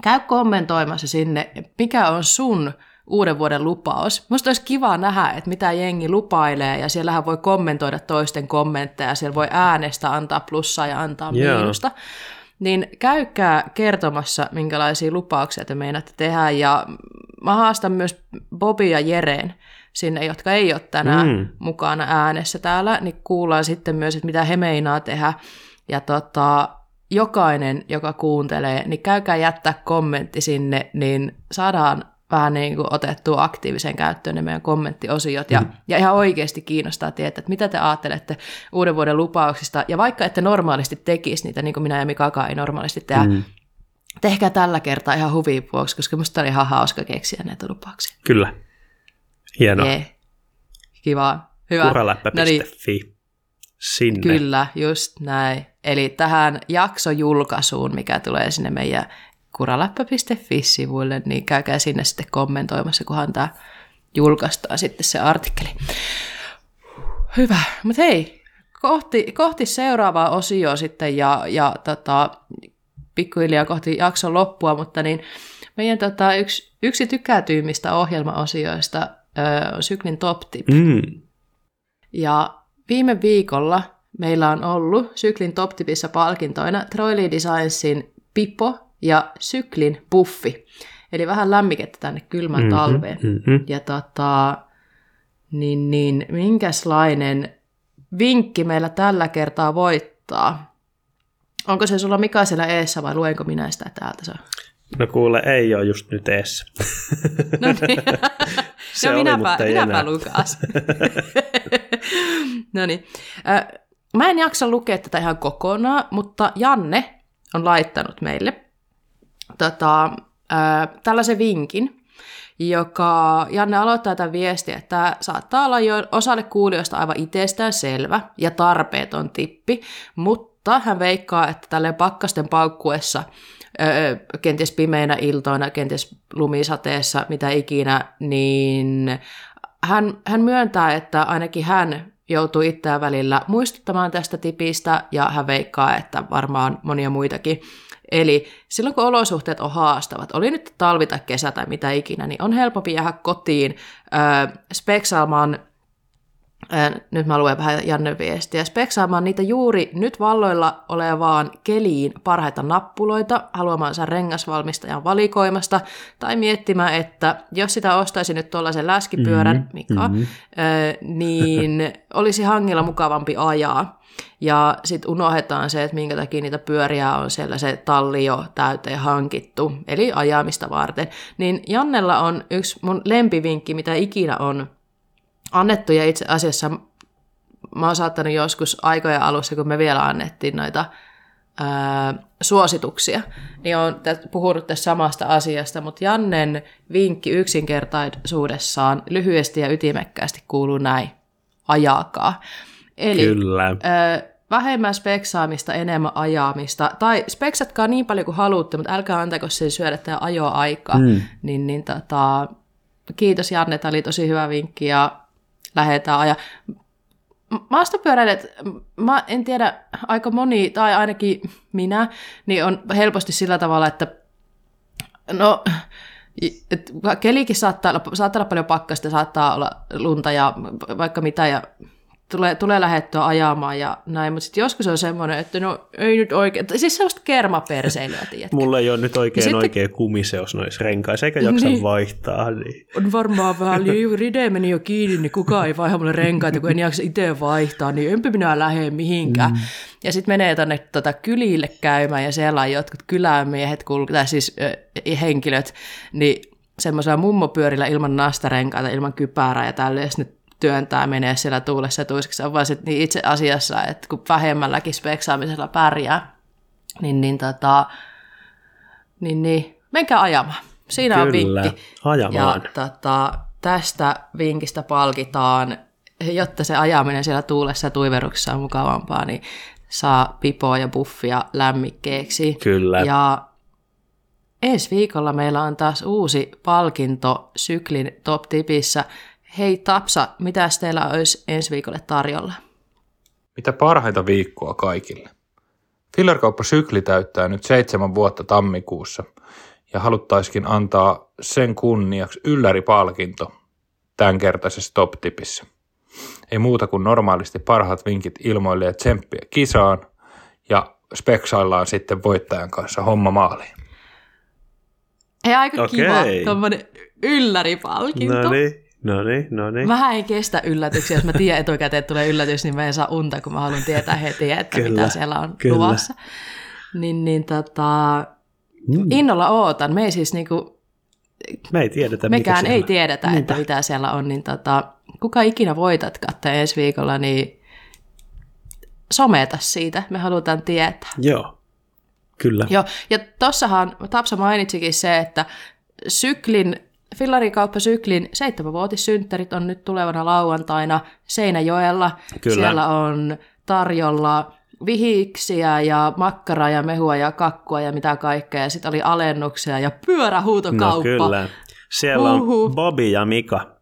käy kommentoimassa sinne, mikä on sun uuden vuoden lupaus. Musta olisi kiva nähdä, että mitä jengi lupailee, ja siellähän voi kommentoida toisten kommentteja, siellä voi äänestä, antaa plussaa ja antaa miinusta. Yeah. Niin käykää kertomassa, minkälaisia lupauksia te meinaatte tehdä, ja mä haastan myös Bobi ja Jereen sinne, jotka ei ole tänään mm. mukana äänessä täällä, niin kuullaan sitten myös, että mitä he meinaa tehdä. Ja tota, jokainen, joka kuuntelee, niin käykää jättää kommentti sinne, niin saadaan vähän niin kuin otettua aktiivisen käyttöön ne meidän kommenttiosiot. Ja, mm. ja ihan oikeasti kiinnostaa tietää, että mitä te ajattelette uuden vuoden lupauksista. Ja vaikka ette normaalisti tekisi niitä, niin kuin minä ja Mikakaan ei normaalisti tehdä, mm. tehkää tällä kertaa ihan huvin vuoksi, koska musta oli ihan hauska keksiä näitä lupauksia. Kyllä. Hienoa. Kiva. Hyvä. Kuraläppä.fi. No niin. Sinne. Kyllä, just näin. Eli tähän jaksojulkaisuun, mikä tulee sinne meidän kuraläppä.fi-sivuille, niin käykää sinne sitten kommentoimassa, kunhan tämä julkaistaan sitten se artikkeli. Hyvä, mutta hei, kohti, kohti seuraavaa osioa sitten ja, ja tota, pikkuhiljaa kohti jakson loppua, mutta niin meidän tota, yksi, yksi tykätyimmistä ohjelmaosioista ö, on Syklin Top Tip. Mm. Ja viime viikolla meillä on ollut Syklin Top Tipissa palkintoina Troily Designsin Pipo ja Syklin Puffi. Eli vähän lämmikettä tänne kylmän mm-hmm, talveen. Mm-hmm. Ja tota, niin, niin, minkäslainen vinkki meillä tällä kertaa voittaa? Onko se sulla Mika siellä eessä vai luenko minä sitä täältä? Se? No kuule, ei ole just nyt eessä. No niin. se no oli, minäpä, minäpä lukas. no niin. Mä en jaksa lukea tätä ihan kokonaan, mutta Janne on laittanut meille tota, äh, tällaisen vinkin, joka Janne aloittaa tämän viestiä, että saattaa olla jo osalle kuulijoista aivan itsestään selvä ja tarpeeton tippi, mutta hän veikkaa, että tälle pakkasten paukkuessa kenties pimeinä iltoina, kenties lumisateessa, mitä ikinä, niin hän, hän myöntää, että ainakin hän joutuu itseään välillä muistuttamaan tästä tipistä, ja hän veikkaa, että varmaan monia muitakin. Eli silloin kun olosuhteet on haastavat, oli nyt talvi tai kesä tai mitä ikinä, niin on helpompi jäädä kotiin äh, speksaamaan nyt mä luen vähän Janne viestiä, speksaamaan niitä juuri nyt valloilla olevaan keliin parhaita nappuloita, haluamansa rengasvalmistajan valikoimasta, tai miettimään, että jos sitä ostaisi nyt tuollaisen läskipyörän, mm-hmm, Mika, mm-hmm. niin olisi hangilla mukavampi ajaa. Ja sitten unohdetaan se, että minkä takia niitä pyöriä on siellä se talli jo täyteen hankittu, eli ajamista varten. Niin Jannella on yksi mun lempivinkki, mitä ikinä on annettu, ja itse asiassa mä oon saattanut joskus aikojen alussa, kun me vielä annettiin noita ää, suosituksia, niin on puhunut tästä samasta asiasta, mutta Jannen vinkki yksinkertaisuudessaan lyhyesti ja ytimekkäästi kuuluu näin, ajakaa. Eli Kyllä. Ää, vähemmän speksaamista, enemmän ajamista, tai speksatkaa niin paljon kuin haluatte, mutta älkää antako sen syödä tämä ajoaika. Mm. Niin, niin tota, kiitos Janne, tämä oli tosi hyvä vinkki ja lähdetään ajaa. Maastopyöräilijät, mä en tiedä, aika moni, tai ainakin minä, niin on helposti sillä tavalla, että no, et kelikin saattaa saattaa olla paljon pakkasta, saattaa olla lunta ja vaikka mitä, ja tulee, tulee lähettyä ajamaan ja näin, mutta sitten joskus on semmoinen, että no ei nyt oikein, siis sellaista kermaperseilyä, tiedätkö? Mulla ei ole nyt oikein sitten, oikea kumiseos noissa renkaissa, eikä jaksa niin, vaihtaa. Niin. On varmaan vähän, niin ride meni jo kiinni, niin kukaan ei vaihda mulle renkaita, kun en jaksa itse vaihtaa, niin enpä minä lähde mihinkään. Mm. Ja sitten menee tuonne tota, kylille käymään, ja siellä on jotkut kylämiehet, tai siis äh, henkilöt, niin semmoisella mummopyörillä ilman nastarenkaita, ilman kypärää ja tälleen, ja työntää menee siellä tuulessa tuiskissa, on vaan sit, niin itse asiassa, että kun vähemmälläkin speksaamisella pärjää, niin, niin, tota, niin, niin menkää ajamaan. siinä on Kyllä, vinkki. ajamaan. Ja tota, tästä vinkistä palkitaan, jotta se ajaminen siellä tuulessa ja tuiveruksessa on mukavampaa, niin saa pipoa ja buffia lämmikkeeksi. Kyllä. Ja ensi viikolla meillä on taas uusi palkinto Syklin Top Tipissä. Hei Tapsa, mitä teillä olisi ensi viikolle tarjolla? Mitä parhaita viikkoa kaikille. Fillerkauppa Sykli täyttää nyt seitsemän vuotta tammikuussa ja haluttaisikin antaa sen kunniaksi ylläripalkinto tämänkertaisessa top-tipissä. Ei muuta kuin normaalisti parhaat vinkit ilmoille ja tsemppiä kisaan ja speksaillaan sitten voittajan kanssa homma maaliin. Hei, aika Okei. kiva tuommoinen ylläripalkinto. No niin, no niin, no niin. Mä en kestä yllätyksiä. Jos mä tiedän etukäteen, että tulee yllätys, niin mä en saa unta, kun mä haluan tietää heti, että Kyllä, mitä siellä on kyllä. luvassa. Niin, niin tota, Mm. innolla ootan. Me ei siis niinku, Me ei tiedetä, mekään mikä ei tiedetä, että Niinpä. mitä siellä on. Niin tota, kuka ikinä voitat katsoa ensi viikolla, niin someta siitä. Me halutaan tietää. Joo, kyllä. Joo, ja tossahan Tapsa mainitsikin se, että syklin, fillarikauppa syklin seitsemänvuotissynttärit on nyt tulevana lauantaina Seinäjoella. Kyllä. Siellä on tarjolla vihiksiä ja makkaraa ja mehua ja kakkua ja mitä kaikkea. Ja sitten oli alennuksia ja pyörähuutokauppa. No kyllä. Siellä on Bobi ja Mika.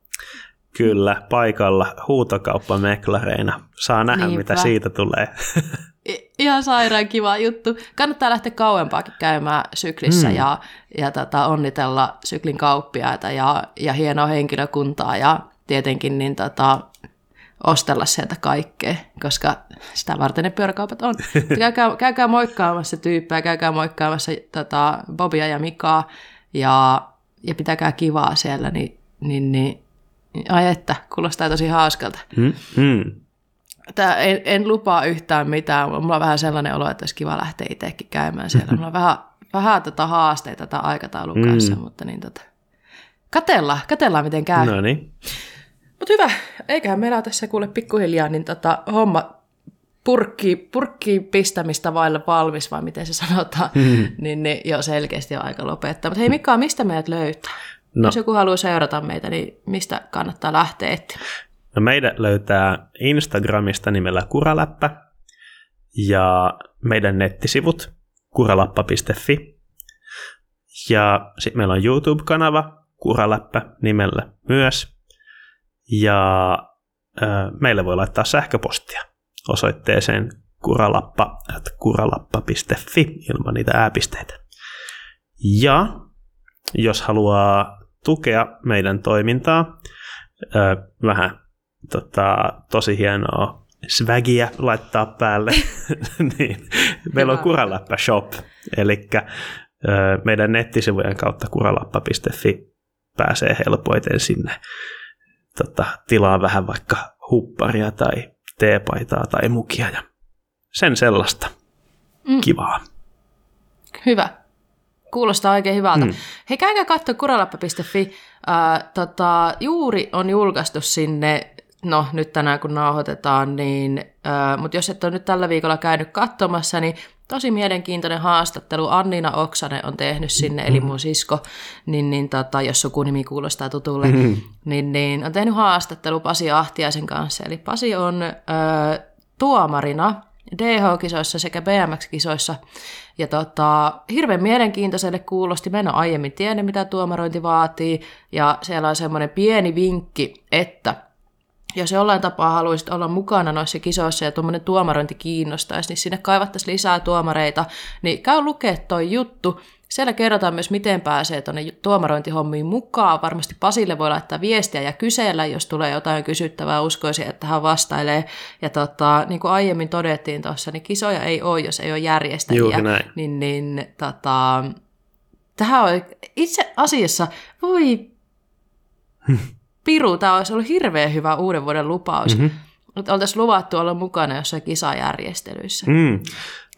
Kyllä, paikalla huutokauppameklareina. Saa nähdä, Niinpä. mitä siitä tulee. Ihan sairaan kiva juttu. Kannattaa lähteä kauempaakin käymään syklissä Mm. ja, ja tota, onnitella syklin kauppiaita ja, ja hienoa henkilökuntaa ja tietenkin niin tota, ostella sieltä kaikkea, koska sitä varten ne pyöräkaupat on. Käykää, käykää moikkaamassa tyyppejä, käykää moikkaamassa tota, Bobia ja Mikaa ja, ja pitäkää kivaa siellä, niin, niin, niin ai että, kuulostaa tosi hauskalta. Mm, mm. Tää, en, en lupaa yhtään mitään. Mulla on vähän sellainen olo, että olisi kiva lähteä itsekin käymään siellä. Mulla on vähän, vähän tota haasteita tätä aikataulun kanssa, Mm. mutta niin tota, katellaan, katellaan miten käy. No. Niin. Mutta hyvä, eiköhän meillä ole tässä kuule pikkuhiljaa niin tota, homma purkki, purkki pistämistä vaille valmis, vai miten se sanotaan, Mm. niin, niin jo selkeästi on aika lopettaa. Mutta hei Mikka, mistä meidät löytää? No, Jos joku haluaa seurata meitä, niin mistä kannattaa lähteä etsimään? No meidät löytää Instagramista nimellä Kuraläppä ja meidän nettisivut kuralappa.fi. Ja sitten meillä on YouTube-kanava Kuraläppä nimellä myös. Ja ö, meille voi laittaa sähköpostia osoitteeseen kuralappa, kuralappa.fi ilman niitä ääpisteitä. Ja jos haluaa tukea meidän toimintaa, vähän tota, tosi hienoa swagia laittaa päälle, niin meillä on. Kuralappa Shop, eli meidän nettisivujen kautta kuralappa.fi pääsee helpoiten sinne tota, tilaa vähän vaikka hupparia tai teepaitaa tai mukia ja sen sellaista Mm. kivaa. Hyvä. Kuulostaa oikein hyvältä. Mm. Hei, käykää katsoa kuralappa.fi. Äh, tota, juuri on julkaistu sinne, no nyt tänään kun nauhoitetaan, niin, äh, mutta jos et ole nyt tällä viikolla käynyt katsomassa, niin tosi mielenkiintoinen haastattelu. Annina Oksanen on tehnyt sinne, eli mun sisko, niin, niin tota, jos sukunimi kuulostaa tutulle, Mm. niin, niin on tehnyt haastattelu Pasi Ahtiaisen kanssa. Eli Pasi on ö, tuomarina DH-kisoissa sekä BMX-kisoissa. Ja tota, hirveän mielenkiintoiselle kuulosti. Mä en ole aiemmin tiennyt, mitä tuomarointi vaatii. Ja siellä on semmoinen pieni vinkki, että jos jollain tapaa haluaisit olla mukana noissa kisoissa ja tuommoinen tuomarointi kiinnostaisi, niin sinne kaivattaisiin lisää tuomareita, niin käy lukea toi juttu. Siellä kerrotaan myös, miten pääsee tuonne tuomarointihommiin mukaan. Varmasti Pasille voi laittaa viestiä ja kysellä, jos tulee jotain kysyttävää. Uskoisin, että hän vastailee. Ja tota, niin kuin aiemmin todettiin tuossa, niin kisoja ei ole, jos ei ole järjestäjiä. Juuri näin. Niin, niin tota, tähän on itse asiassa, voi piru, tämä olisi ollut hirveän hyvä uuden vuoden lupaus. Mhm. Mm-hmm. Oltaisiin luvattu olla mukana jossain kisajärjestelyissä. Mm.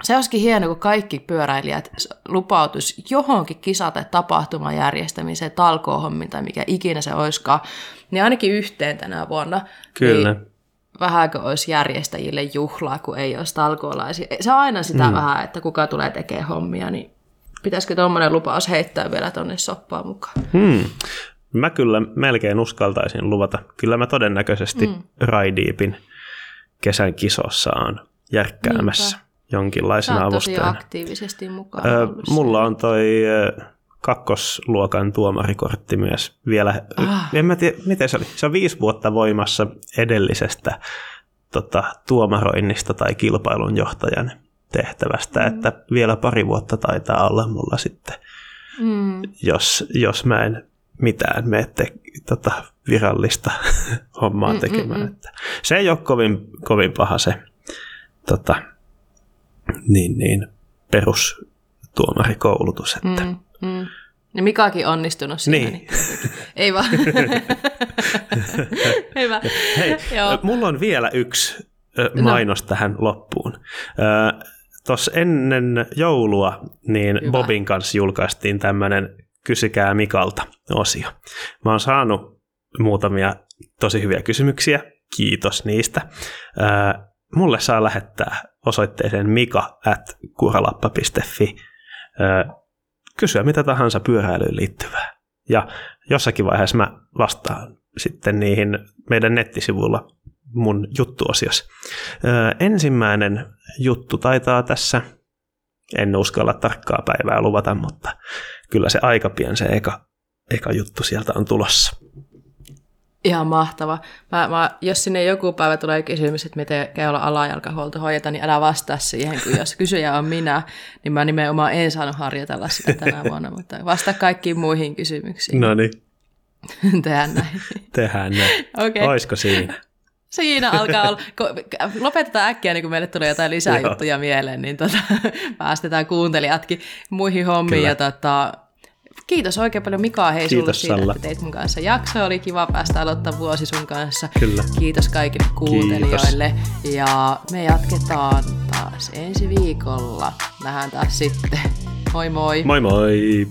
Se olisikin hieno, kun kaikki pyöräilijät lupautus johonkin kisa- tai tapahtuman järjestämiseen, talkoohommin tai mikä ikinä se olisikaan, niin ainakin yhteen tänä vuonna. Kyllä. Niin vähänkö olisi järjestäjille juhlaa, kun ei olisi talkoolaisia. Se on aina sitä mm. vähän, että kuka tulee tekemään hommia, niin Pitäisikö tuommoinen lupaus heittää vielä tonne soppaan mukaan? Hmm. Mä kyllä melkein uskaltaisin luvata. Kyllä mä todennäköisesti mm. Raideepin kesän kisossa on järkkäämässä Niinpä. jonkinlaisena Sä avustajana. aktiivisesti mukaan Öö, mulla on toi kakkosluokan tuomarikortti myös vielä. Ah. En mä tiedä, miten se oli. Se on viisi vuotta voimassa edellisestä tota, tuomaroinnista tai kilpailun johtajan tehtävästä, mm. että vielä pari vuotta taitaa olla mulla sitten, mm. jos, jos mä en mitään mene te, tota, virallista hommaa mm, tekemään. Mm, mm. Että se ei ole kovin, kovin paha se tota, niin, niin, perustuomarikoulutus. Että. Mm, mm. Ja Mikakin onnistunut siinä. Niin. niin ei vaan. Hyvä. Hei, Joo. mulla on vielä yksi mainos no. tähän loppuun. Tuossa ennen joulua niin Hyvä. Bobin kanssa julkaistiin tämmöinen Kysykää Mikalta osio. Mä oon saanut muutamia tosi hyviä kysymyksiä. Kiitos niistä. mulle saa lähettää osoitteeseen mika at kuralappa.fi kysyä mitä tahansa pyöräilyyn liittyvää. Ja jossakin vaiheessa mä vastaan sitten niihin meidän nettisivuilla mun juttuosiossa. Öö, ensimmäinen juttu taitaa tässä, en uskalla tarkkaa päivää luvata, mutta kyllä se aika pian se eka, eka juttu sieltä on tulossa. Ihan mahtava. Mä, mä, jos sinne joku päivä tulee kysymys, että miten olla alajalkahuolto hoideta, niin älä vastaa siihen, kun jos kysyjä on minä, niin mä nimenomaan en saanut harjoitella sitä tänä vuonna, mutta vasta kaikkiin muihin kysymyksiin. No niin. Tehdään näin. Tehdään näin. Okay. Oisko siinä? Siinä alkaa olla. Lopetetaan äkkiä, niin kun meille tulee jotain lisää Joo. juttuja mieleen, niin tota, päästetään kuuntelijatkin muihin hommiin. Kyllä. Ja tota, Kiitos oikein paljon Mika hei Kiitos, sulle siitä, että teit mun kanssa jakso. Oli kiva päästä aloittaa vuosi sun kanssa. Kyllä. Kiitos kaikille kuuntelijoille. Kiitos. Ja me jatketaan taas ensi viikolla. Nähdään taas sitten. Moi moi. Moi moi.